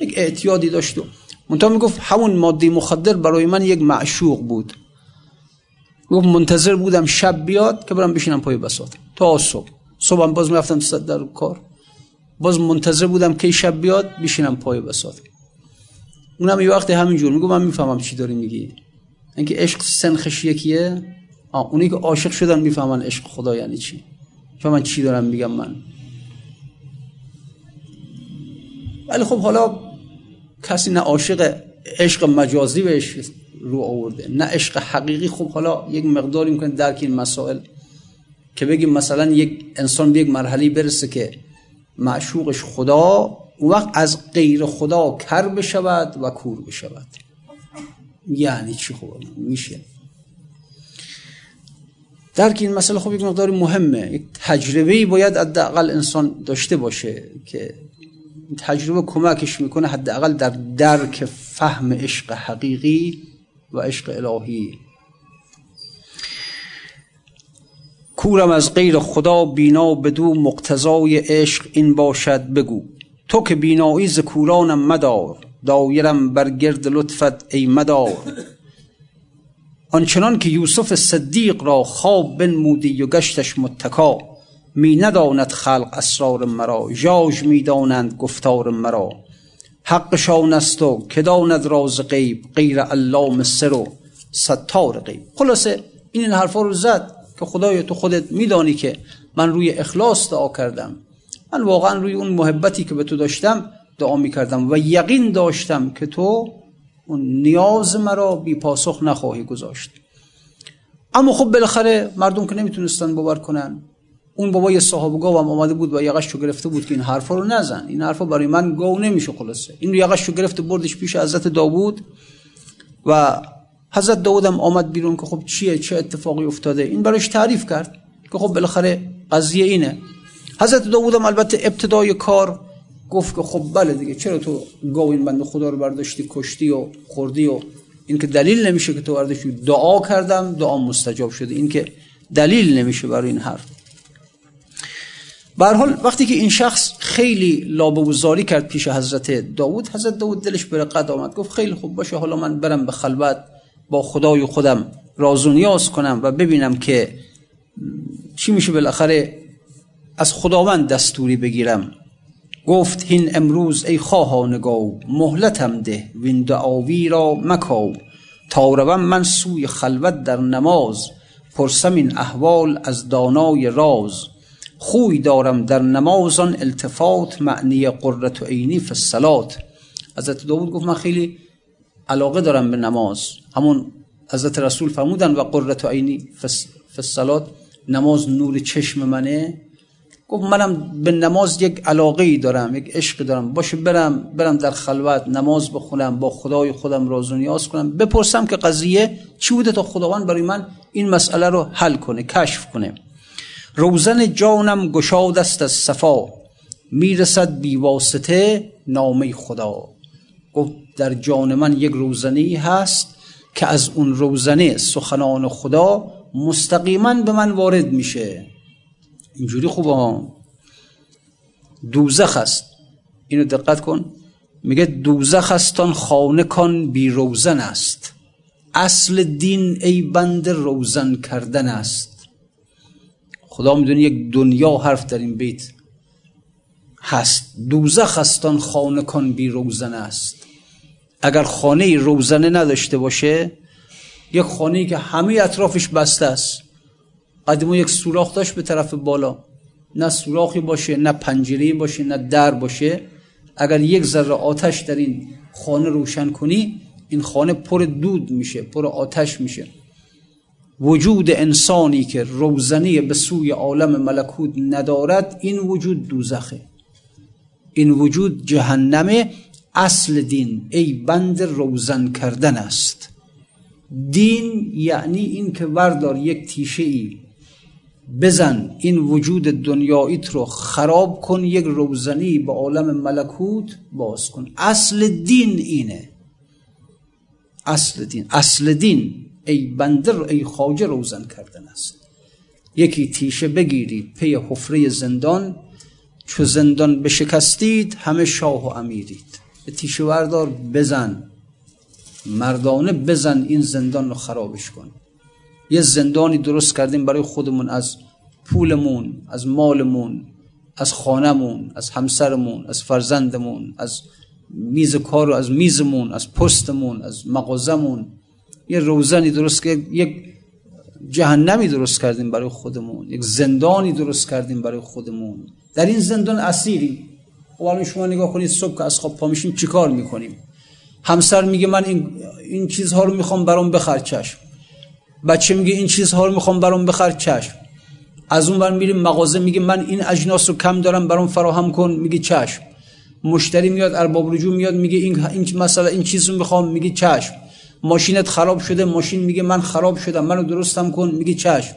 یک اعتیادی داشت و منتها می‌گفت همون ماده مخدر برای من یک معشوق بود. گفت منتظر بودم شب بیاد که برم بشینم پای بساط. تا صبح. صبح هم باز می‌رفتم در کار. باز منتظر بودم که شب بیاد بشینم پای بساط. اونم یه وقت همینجور میگو من می‌فهمم چی داری میگی. اینکه عشق سنخش یکیه آه اونی که عاشق شدن می‌فهمن عشق خدا یعنی چی. من چی دارم میگم من؟ ولی خب حالا کسی نه عاشق عشق مجازی بهش رو آورده نه عشق حقیقی. خب حالا یک مقداری می‌کنه درک این مسائل که بگیم مثلا یک انسان به یک مرحله برسه که معشوقش خدا وقت از غیر خدا کر بشود و کور بشود. یعنی چی خوب میشه. درک این مسئله خب یک مقدار مهمه. یک تجربه باید حداقل انسان داشته باشه که تجربه کمکش می‌کنه حداقل در درک فهم عشق حقیقی و عشق الهی. کورم از غیر خدا بینا بدو مقتضای عشق این باشد بگو. تو که بینایی ز کورانم مدار دایرم بر گرد لطفت ای مدار. آنچنان که یوسف صدیق را خواب بنمودی و گشتش متکا می نداند خلق اسرار مرا. ژاژ می دانند گفتار مرا. حقشان است و که داند راز غیب غیر علام سر و ستار غیب. خلاصه این این حرفا رو زد که خدای تو خودت میدانی که من روی اخلاص دعا کردم. من واقعا روی اون محبتی که به تو داشتم دعا می کردم و یقین داشتم که تو اون نیاز مرا بی پاسخ نخواهی گذاشت. اما خب بالاخره مردم که نمی‌تونستن باور کنن اون بابا یه صاحب گاو هم آمده بود و یقش رو گرفته بود که این حرفا رو نزن. این حرفا برای من گاو نمیشه خلاصه. این یقش رو گرفته بردش پیش حضرت داوود و حضرت داوود هم آمد بیرون که خب چیه چه اتفاقی افتاده؟ این براش تعریف کرد که خب بالاخره قضیه اینه. حضرت داوود هم البته ابتدای کار گفت که خب بله دیگه چرا تو گاو این بنده خدا رو برداشتی کشتی و خوردی و این که دلیل نمیشه که تو برداشتی دعا کردم دعا مستجاب شده. این که دلیل نمیشه برای این حرف. به حال وقتی که این شخص خیلی لابوزاری کرد پیش حضرت داوود حضرت داوود دلش بره قد آمد. گفت خیلی خوب باشه حالا من برم به خلوت با خدای خودم راز و نیاز کنم و ببینم که چی میشه بالاخره از خداوند دستوری بگیرم. گفت هین امروز ای خواهان گاو مهلتم ده وین دعاوی را مکاو تا روم من سوی خلوت در نماز پرسم این احوال از دانای راز. خوی دارم در نمازان التفات معنی قررت و عینی فی الصلات. حضرت داود گفت من خیلی علاقه دارم به نماز. همون حضرت رسول فرمودن و قررت و عینی فی الصلات نماز نور چشم منه. گفت منم به نماز یک علاقه ای دارم یک عشق دارم. باشه برم برم در خلوت نماز بخونم با خدای خودم راز و نیاز کنم. بپرسم که قضیه چی بوده تا خداوند برای من این مسئله رو حل کنه کشف کنه. روزن جانم گشاد است از صفا می‌رسد بیواسطه نامه خدا. گفت در جان من یک روزنه هست که از اون روزنه سخنان خدا مستقیما به من وارد میشه. اینجوری خوبه دوزخ است. اینو دقت کن. میگه دوزخ استان خانه کن بی روزن است. اصل دین ای بند روزن کردن است. خدا می‌دونه یک دنیا حرف در این بیت هست. دوزخ استان خانه کن بی روزن است. اگر خانه روزنه نداشته باشه یک خانه که همه اطرافش بسته است. قدیمو یک سوراخ داشت به طرف بالا. نه سوراخی باشه نه پنجره باشه نه در باشه. اگر یک ذره آتش در این خانه روشن کنی این خانه پر دود میشه پر آتش میشه. وجود انسانی که روزنی به سوی عالم ملکوت ندارد این وجود دوزخه. این وجود جهنم اصل دین. ای بند روزن کردن است. دین یعنی این که وردار یک تیشه ای بزن این وجود دنیاییت رو خراب کن یک روزنی به عالم ملکوت باز کن. اصل دین اینه. اصل دین اصل دین ای بندر ای خواجه روزن کردن است. یکی تیشه بگیرید پی حفره زندان چو زندان بشکستید همه شاه و امیرید. به تیشه وردار بزن مردانه بزن این زندان رو خرابش کن. یه زندانی درست کردیم برای خودمون از پولمون از مالمون از خانمون از همسرمون از فرزندمون از میز کار از میزمون از پستمون از مغازمون یه روزنی درست که یک جهنمی درست کردیم برای خودمون یک زندانی درست کردیم برای خودمون. در این زندان اسیری و شما نگاه کنید صبح که از خواب پا میشیم چیکار می‌کنیم؟ همسر میگه من این, این چیزها رو می‌خوام برام بخر بچه میگه این چیزها رو می‌خوام برام بخر چشم. از اون بر میریم مغازه میگه من این اجناس رو کم دارم برام فراهم کن میگه چشم. مشتری میاد ارباب رجوع میاد میگه این این مثلا این چیز رو می‌خوام میگه چشم. ماشینت خراب شده ماشین میگه من خراب شدم منو درستم کن میگه چشم.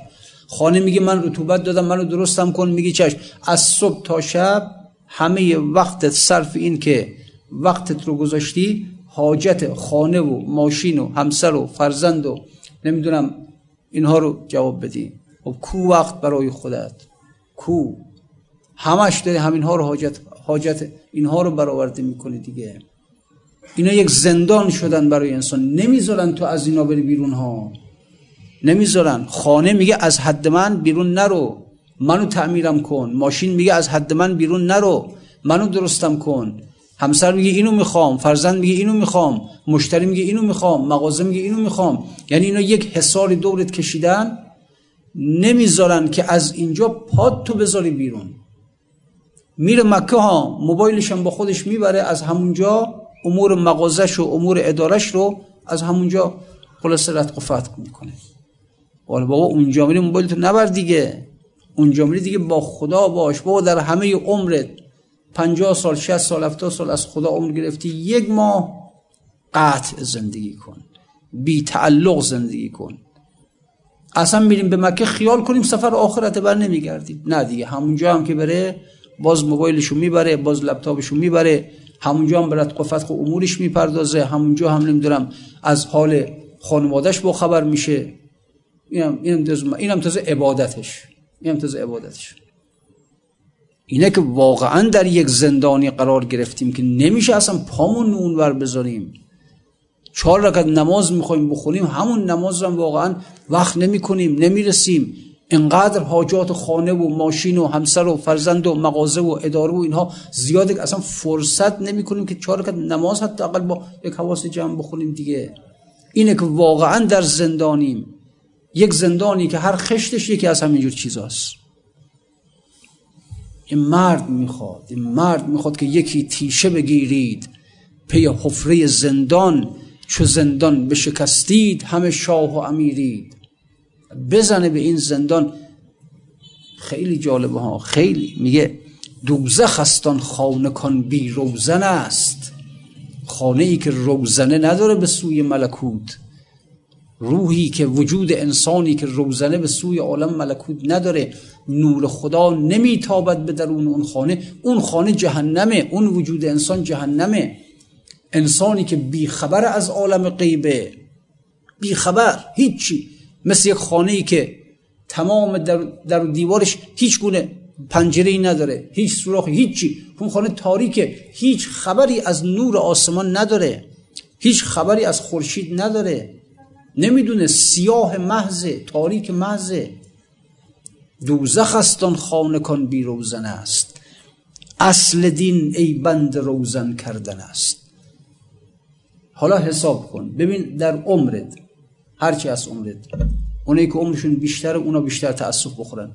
خانه میگه من رطوبت دادم منو درستم کن میگه چشم. از صبح تا شب همه وقتت صرف این که وقتت رو گذاشتی حاجت خانه و ماشین و همسر و فرزند و نمی‌دونم اینها رو جواب بدی. خب کو وقت برای خودت؟ کو. همش داری همینها رو حاجت حاجت اینها رو برآورده می‌کنی دیگه. اینا یک زندان شدن برای انسان. نمی‌ذارن تو از اینا بری بیرون ها نمی‌ذارن. خانه میگه از حد من بیرون نرو. منو تعمیرم کن. ماشین میگه از حد من بیرون نرو. منو درستم کن. همسر میگه اینو می‌خوام فرزند میگه اینو می‌خوام مشتری میگه اینو می‌خوام مغازه میگه اینو می‌خوام. یعنی اینا یک حساری دورت کشیدن نمی‌ذارن که از اینجا پاد تو بذاری بیرون. میره مکه ها موبایلش هم با خودش می‌بره از همونجا امور مغازش و امور ادارش رو از همونجا خلاصه رد فتق می‌کنه. والا بابا اونجا میری موبایل تو نبر دیگه. اونجا میری دیگه با خدا باش. بابا در همه عمرت 50 سال 60 سال 70 سال از خدا عمر گرفتی یک ماه قطع زندگی کن. بی تعلق زندگی کن. اصلا میریم به مکه خیال کنیم سفر آخرت بر نمیگردیم. نه دیگه همونجا هم که بره باز موبایلشو می‌بره باز لپتاپشو می‌بره همونجا هم برات قفت و امورش می‌پردازه همونجا هم نمی‌دونم از حال خانوادش با خبر میشه. اینم اینم تازه عبادتش. اینم تازه عبادتش. اینه که واقعا در یک زندانی قرار گرفتیم که نمیشه اصلا پامون اونور بذاریم. چهار رکعت نماز می‌خوایم بخونیم همون نماز رو واقعا وقت نمی کنیم نمی رسیم انقدر حاجات خانه و ماشین و همسر و فرزند و مغازه و اداره و اینها زیاده که اصلا فرصت نمی کنیم که چهار رکعت نماز حتی اقل با یک حواس جمع بخونیم دیگه. اینه که واقعا در زندانیم یک زندانی که هر خشتش یکی از همینجور چیزاست. این مرد می‌خواد این مرد می‌خواد که یکی تیشه بگیرید. پی حفره زندان چو زندان بشکستید همه شاه و امیرید. بزنه به این زندان. خیلی جالبه ها خیلی. میگه دوزخ خانه کن بی روزن است. خانه ای که روزنه نداره به سوی ملکوت. روحی که وجود انسانی که روزنه به سوی عالم ملکوت نداره. نور خدا نمیتابد به درون اون خانه. اون خانه جهنمه اون وجود انسان جهنمه. انسانی که بیخبر از عالم غیبه. بیخبر هیچی. مثل یک خانه ای که تمام در, در دیوارش هیچ گونه پنجره ای نداره هیچ سوراخ هیچی. اون خانه تاریکه. هیچ خبری از نور آسمان نداره. هیچ خبری از خورشید نداره. نمی‌دونه سیاه محضه تاریک محضه. دوزخ است آن کن بی روزن است. اصل دین ای بند روزن کردن است. حالا حساب کن. ببین در عمرت هرچی از عمرت اونایی که عمرشون بیشتره اونا بیشتر تأسف بخورن.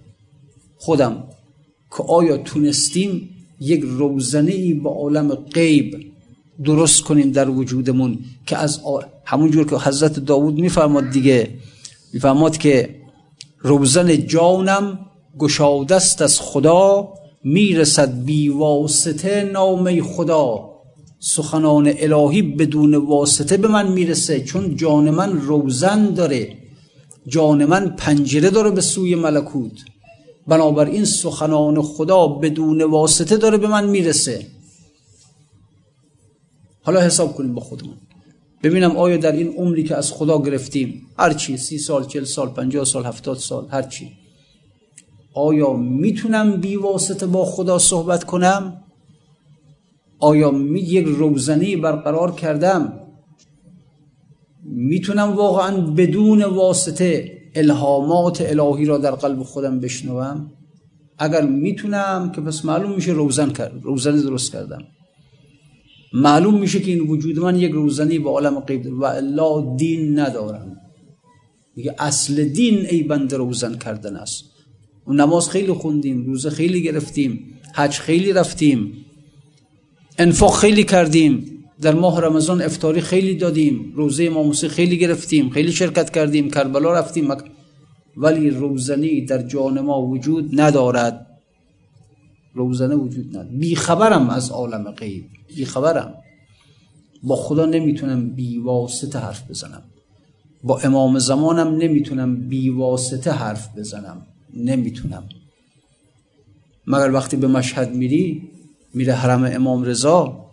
خودم که آیا تونستیم یک روزنه ای با عالم غیب درست کنیم در وجودمون که از همون جور که حضرت داوود میفرماد دیگه میفرماد که روزن جانم گشاده است از خدا می‌رسد بی واسطه نامه خدا. سخنان الهی بدون واسطه به من می‌رسه چون جان من روزن داره جان من پنجره داره به سوی ملکوت. بنابراین سخنان خدا بدون واسطه داره به من می‌رسه. حالا حساب کنیم با خودمون. ببینم آیا در این عمری که از خدا گرفتیم هرچی سی سال چل سال پنجاه سال هفتاد سال هرچی آیا می‌تونم بی واسطه با خدا صحبت کنم؟ آیا می یک روزنی برقرار کردم؟ می‌تونم واقعا بدون واسطه الهامات الهی را در قلب خودم بشنوم؟ اگر می‌تونم که پس معلوم میشه روزن کرد روزن درست کردم. معلوم میشه که این وجود من یک روزنی به عالم غیب و الا دین ندارم. میگه اصل دین ای بند روزن کردن است. و نماز خیلی خوندیم روزه خیلی گرفتیم حج خیلی رفتیم انفاق خیلی کردیم در ماه رمضان افتاری خیلی دادیم روزه امام خیلی گرفتیم خیلی شرکت کردیم کربلا رفتیم ولی روزنی در جان ما وجود ندارد. روزنه وجود ندارد. بی خبرم از عالم غیب. بی خبرم. با خدا نمی‌تونم بی واسطه حرف بزنم. با امام زمانم نمی‌تونم بی واسطه حرف بزنم. نمی‌تونم. مگر وقتی به مشهد میری میره حرم امام رضا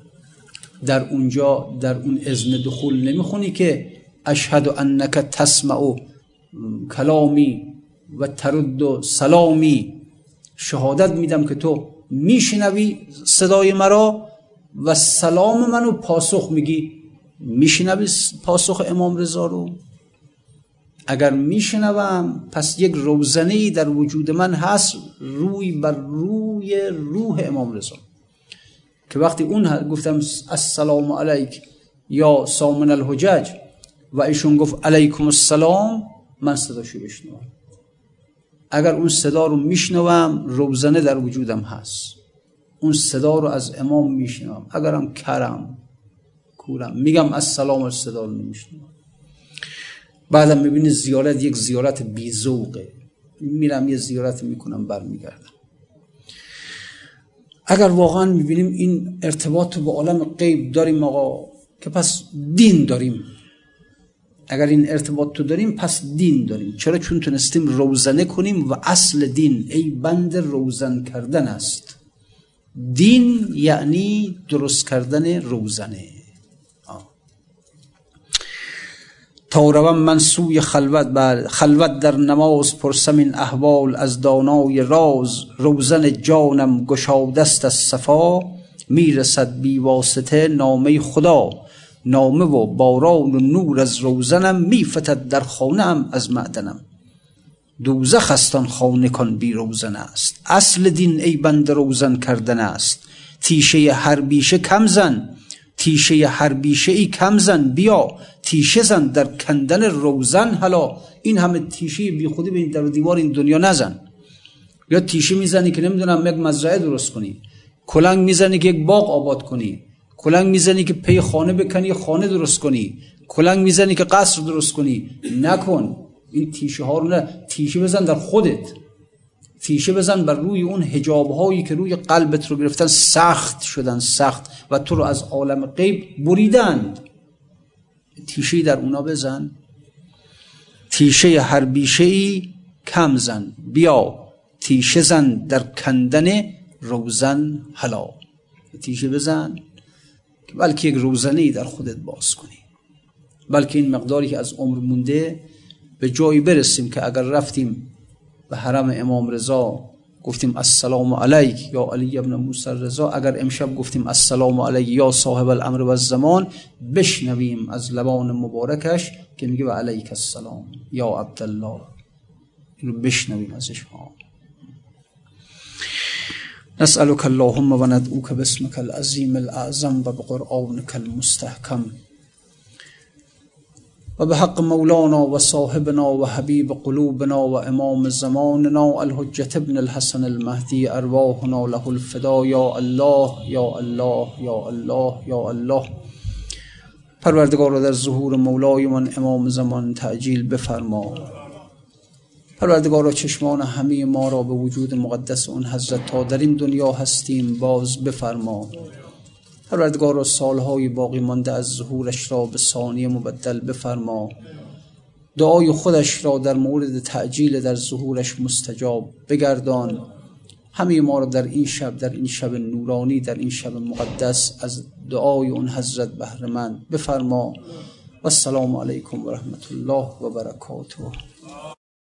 در اونجا در اون اذن دخول نمی‌خونی که اشهد انک تسمع کلامی و ترد سلامی. شهادت میدم که تو میشنوی صدای مرا و سلام منو پاسخ میگی میشنوی پاسخ امام رضا رو؟ اگر میشنوم پس یک روزنه در وجود من هست روی بر روی روح امام رضا. که وقتی اون گفتم السلام علیک یا سامن الحجج و ایشون گفت علیکم السلام من صداشو بشنوم. اگر اون صدا رو میشنوم روزنه در وجودم هست. اون صدا رو از امام میشنوم. اگرم کرم کورم میگم السلام و صدا رو نمیشنوم. بعدم می‌بینی زیارت یک زیارت بیزوقه میرم یه زیارت می‌کنم برمیگردم. اگر واقعا می‌بینیم این ارتباط با عالم غیب داریم آقا که پس دین داریم. اگر این ارتباط تو داریم پس دین داریم. چرا؟ چون تونستیم روزنه کنیم و اصل دین ای بند روزن کردن است. دین یعنی درست کردن روزنه. تا روم من سوی خلوت بر خلوت در نماز پرسم این احوال از دانای راز. روزن جانم گشادست از صفا. می‌رسد بی واسطه نامه خدا. نامه و باران و نور از روزنم میفتد در خانه از معدنم. دوزخ خانه کن بی روزن است. اصل دین ای بند روزن کردن است. تیشه هر بیشه کم زن. تیشه هر بیشه ای کم زن. بیا تیشه زن در کندن روزن. حالا این همه تیشه بی خودی به این در دیوار این دنیا نزن. یا تیشه می‌زنی که نمی‌دونم یک مزرعه درست کنی. کلنگ می‌زنی که یک باغ آباد کنی. کلنگ می‌زنی که پی خانه بکنی خانه درست کنی. کلنگ می‌زنی که قصر درست کنی. نکن. این تیشه ها رو نه تیشه بزن در خودت. تیشه بزن بر روی اون هجاب هایی که روی قلبت رو گرفتن سخت شدن سخت و تو رو از عالم غیب بریدند تیشه در اونا بزن. تیشه هر بیشه ای کم زن. بیا تیشه زن در کندن روزن حلا. تیشه بزن بلکه یک روزنه ای در خودت باز کنی. بلکه این مقداری که از عمر مونده به جایی برسیم که اگر رفتیم به حرم امام رضا گفتیم السلام علیک یا علی ابن موسی رضا اگر امشب گفتیم السلام علیک یا صاحب الامر و الزمان بشنویم از لبان مبارکش که میگه و علیک السلام یا عبدالله. اینو بشنویم ازش. ها نسألك اللهم و ندعوك باسمك العظیم الاعظم و بقرآنك المستحکم. و به حق مولانا و صاحبنا و حبیب قلوبنا و امام زماننا الحجت ابن الحسن المهدی ارواحنا له الفدا یا الله یا الله یا الله یا الله. پروردگار را در ظهور مولای من امام زمان تعجیل بفرما. پروردگار چشمان همه ما را به وجود مقدس اون حضرت تا در این دنیا هستیم باز بفرما. پروردگار را سالهای باقی مانده از ظهورش را به ثانیه مبدل بفرما. دعای خودش را در مورد تعجیل در ظهورش مستجاب بگردان. همه ما را در این شب در این شب نورانی در این شب مقدس از دعای اون حضرت بهرمند بفرما. و السلام علیکم و رحمت الله و برکاته.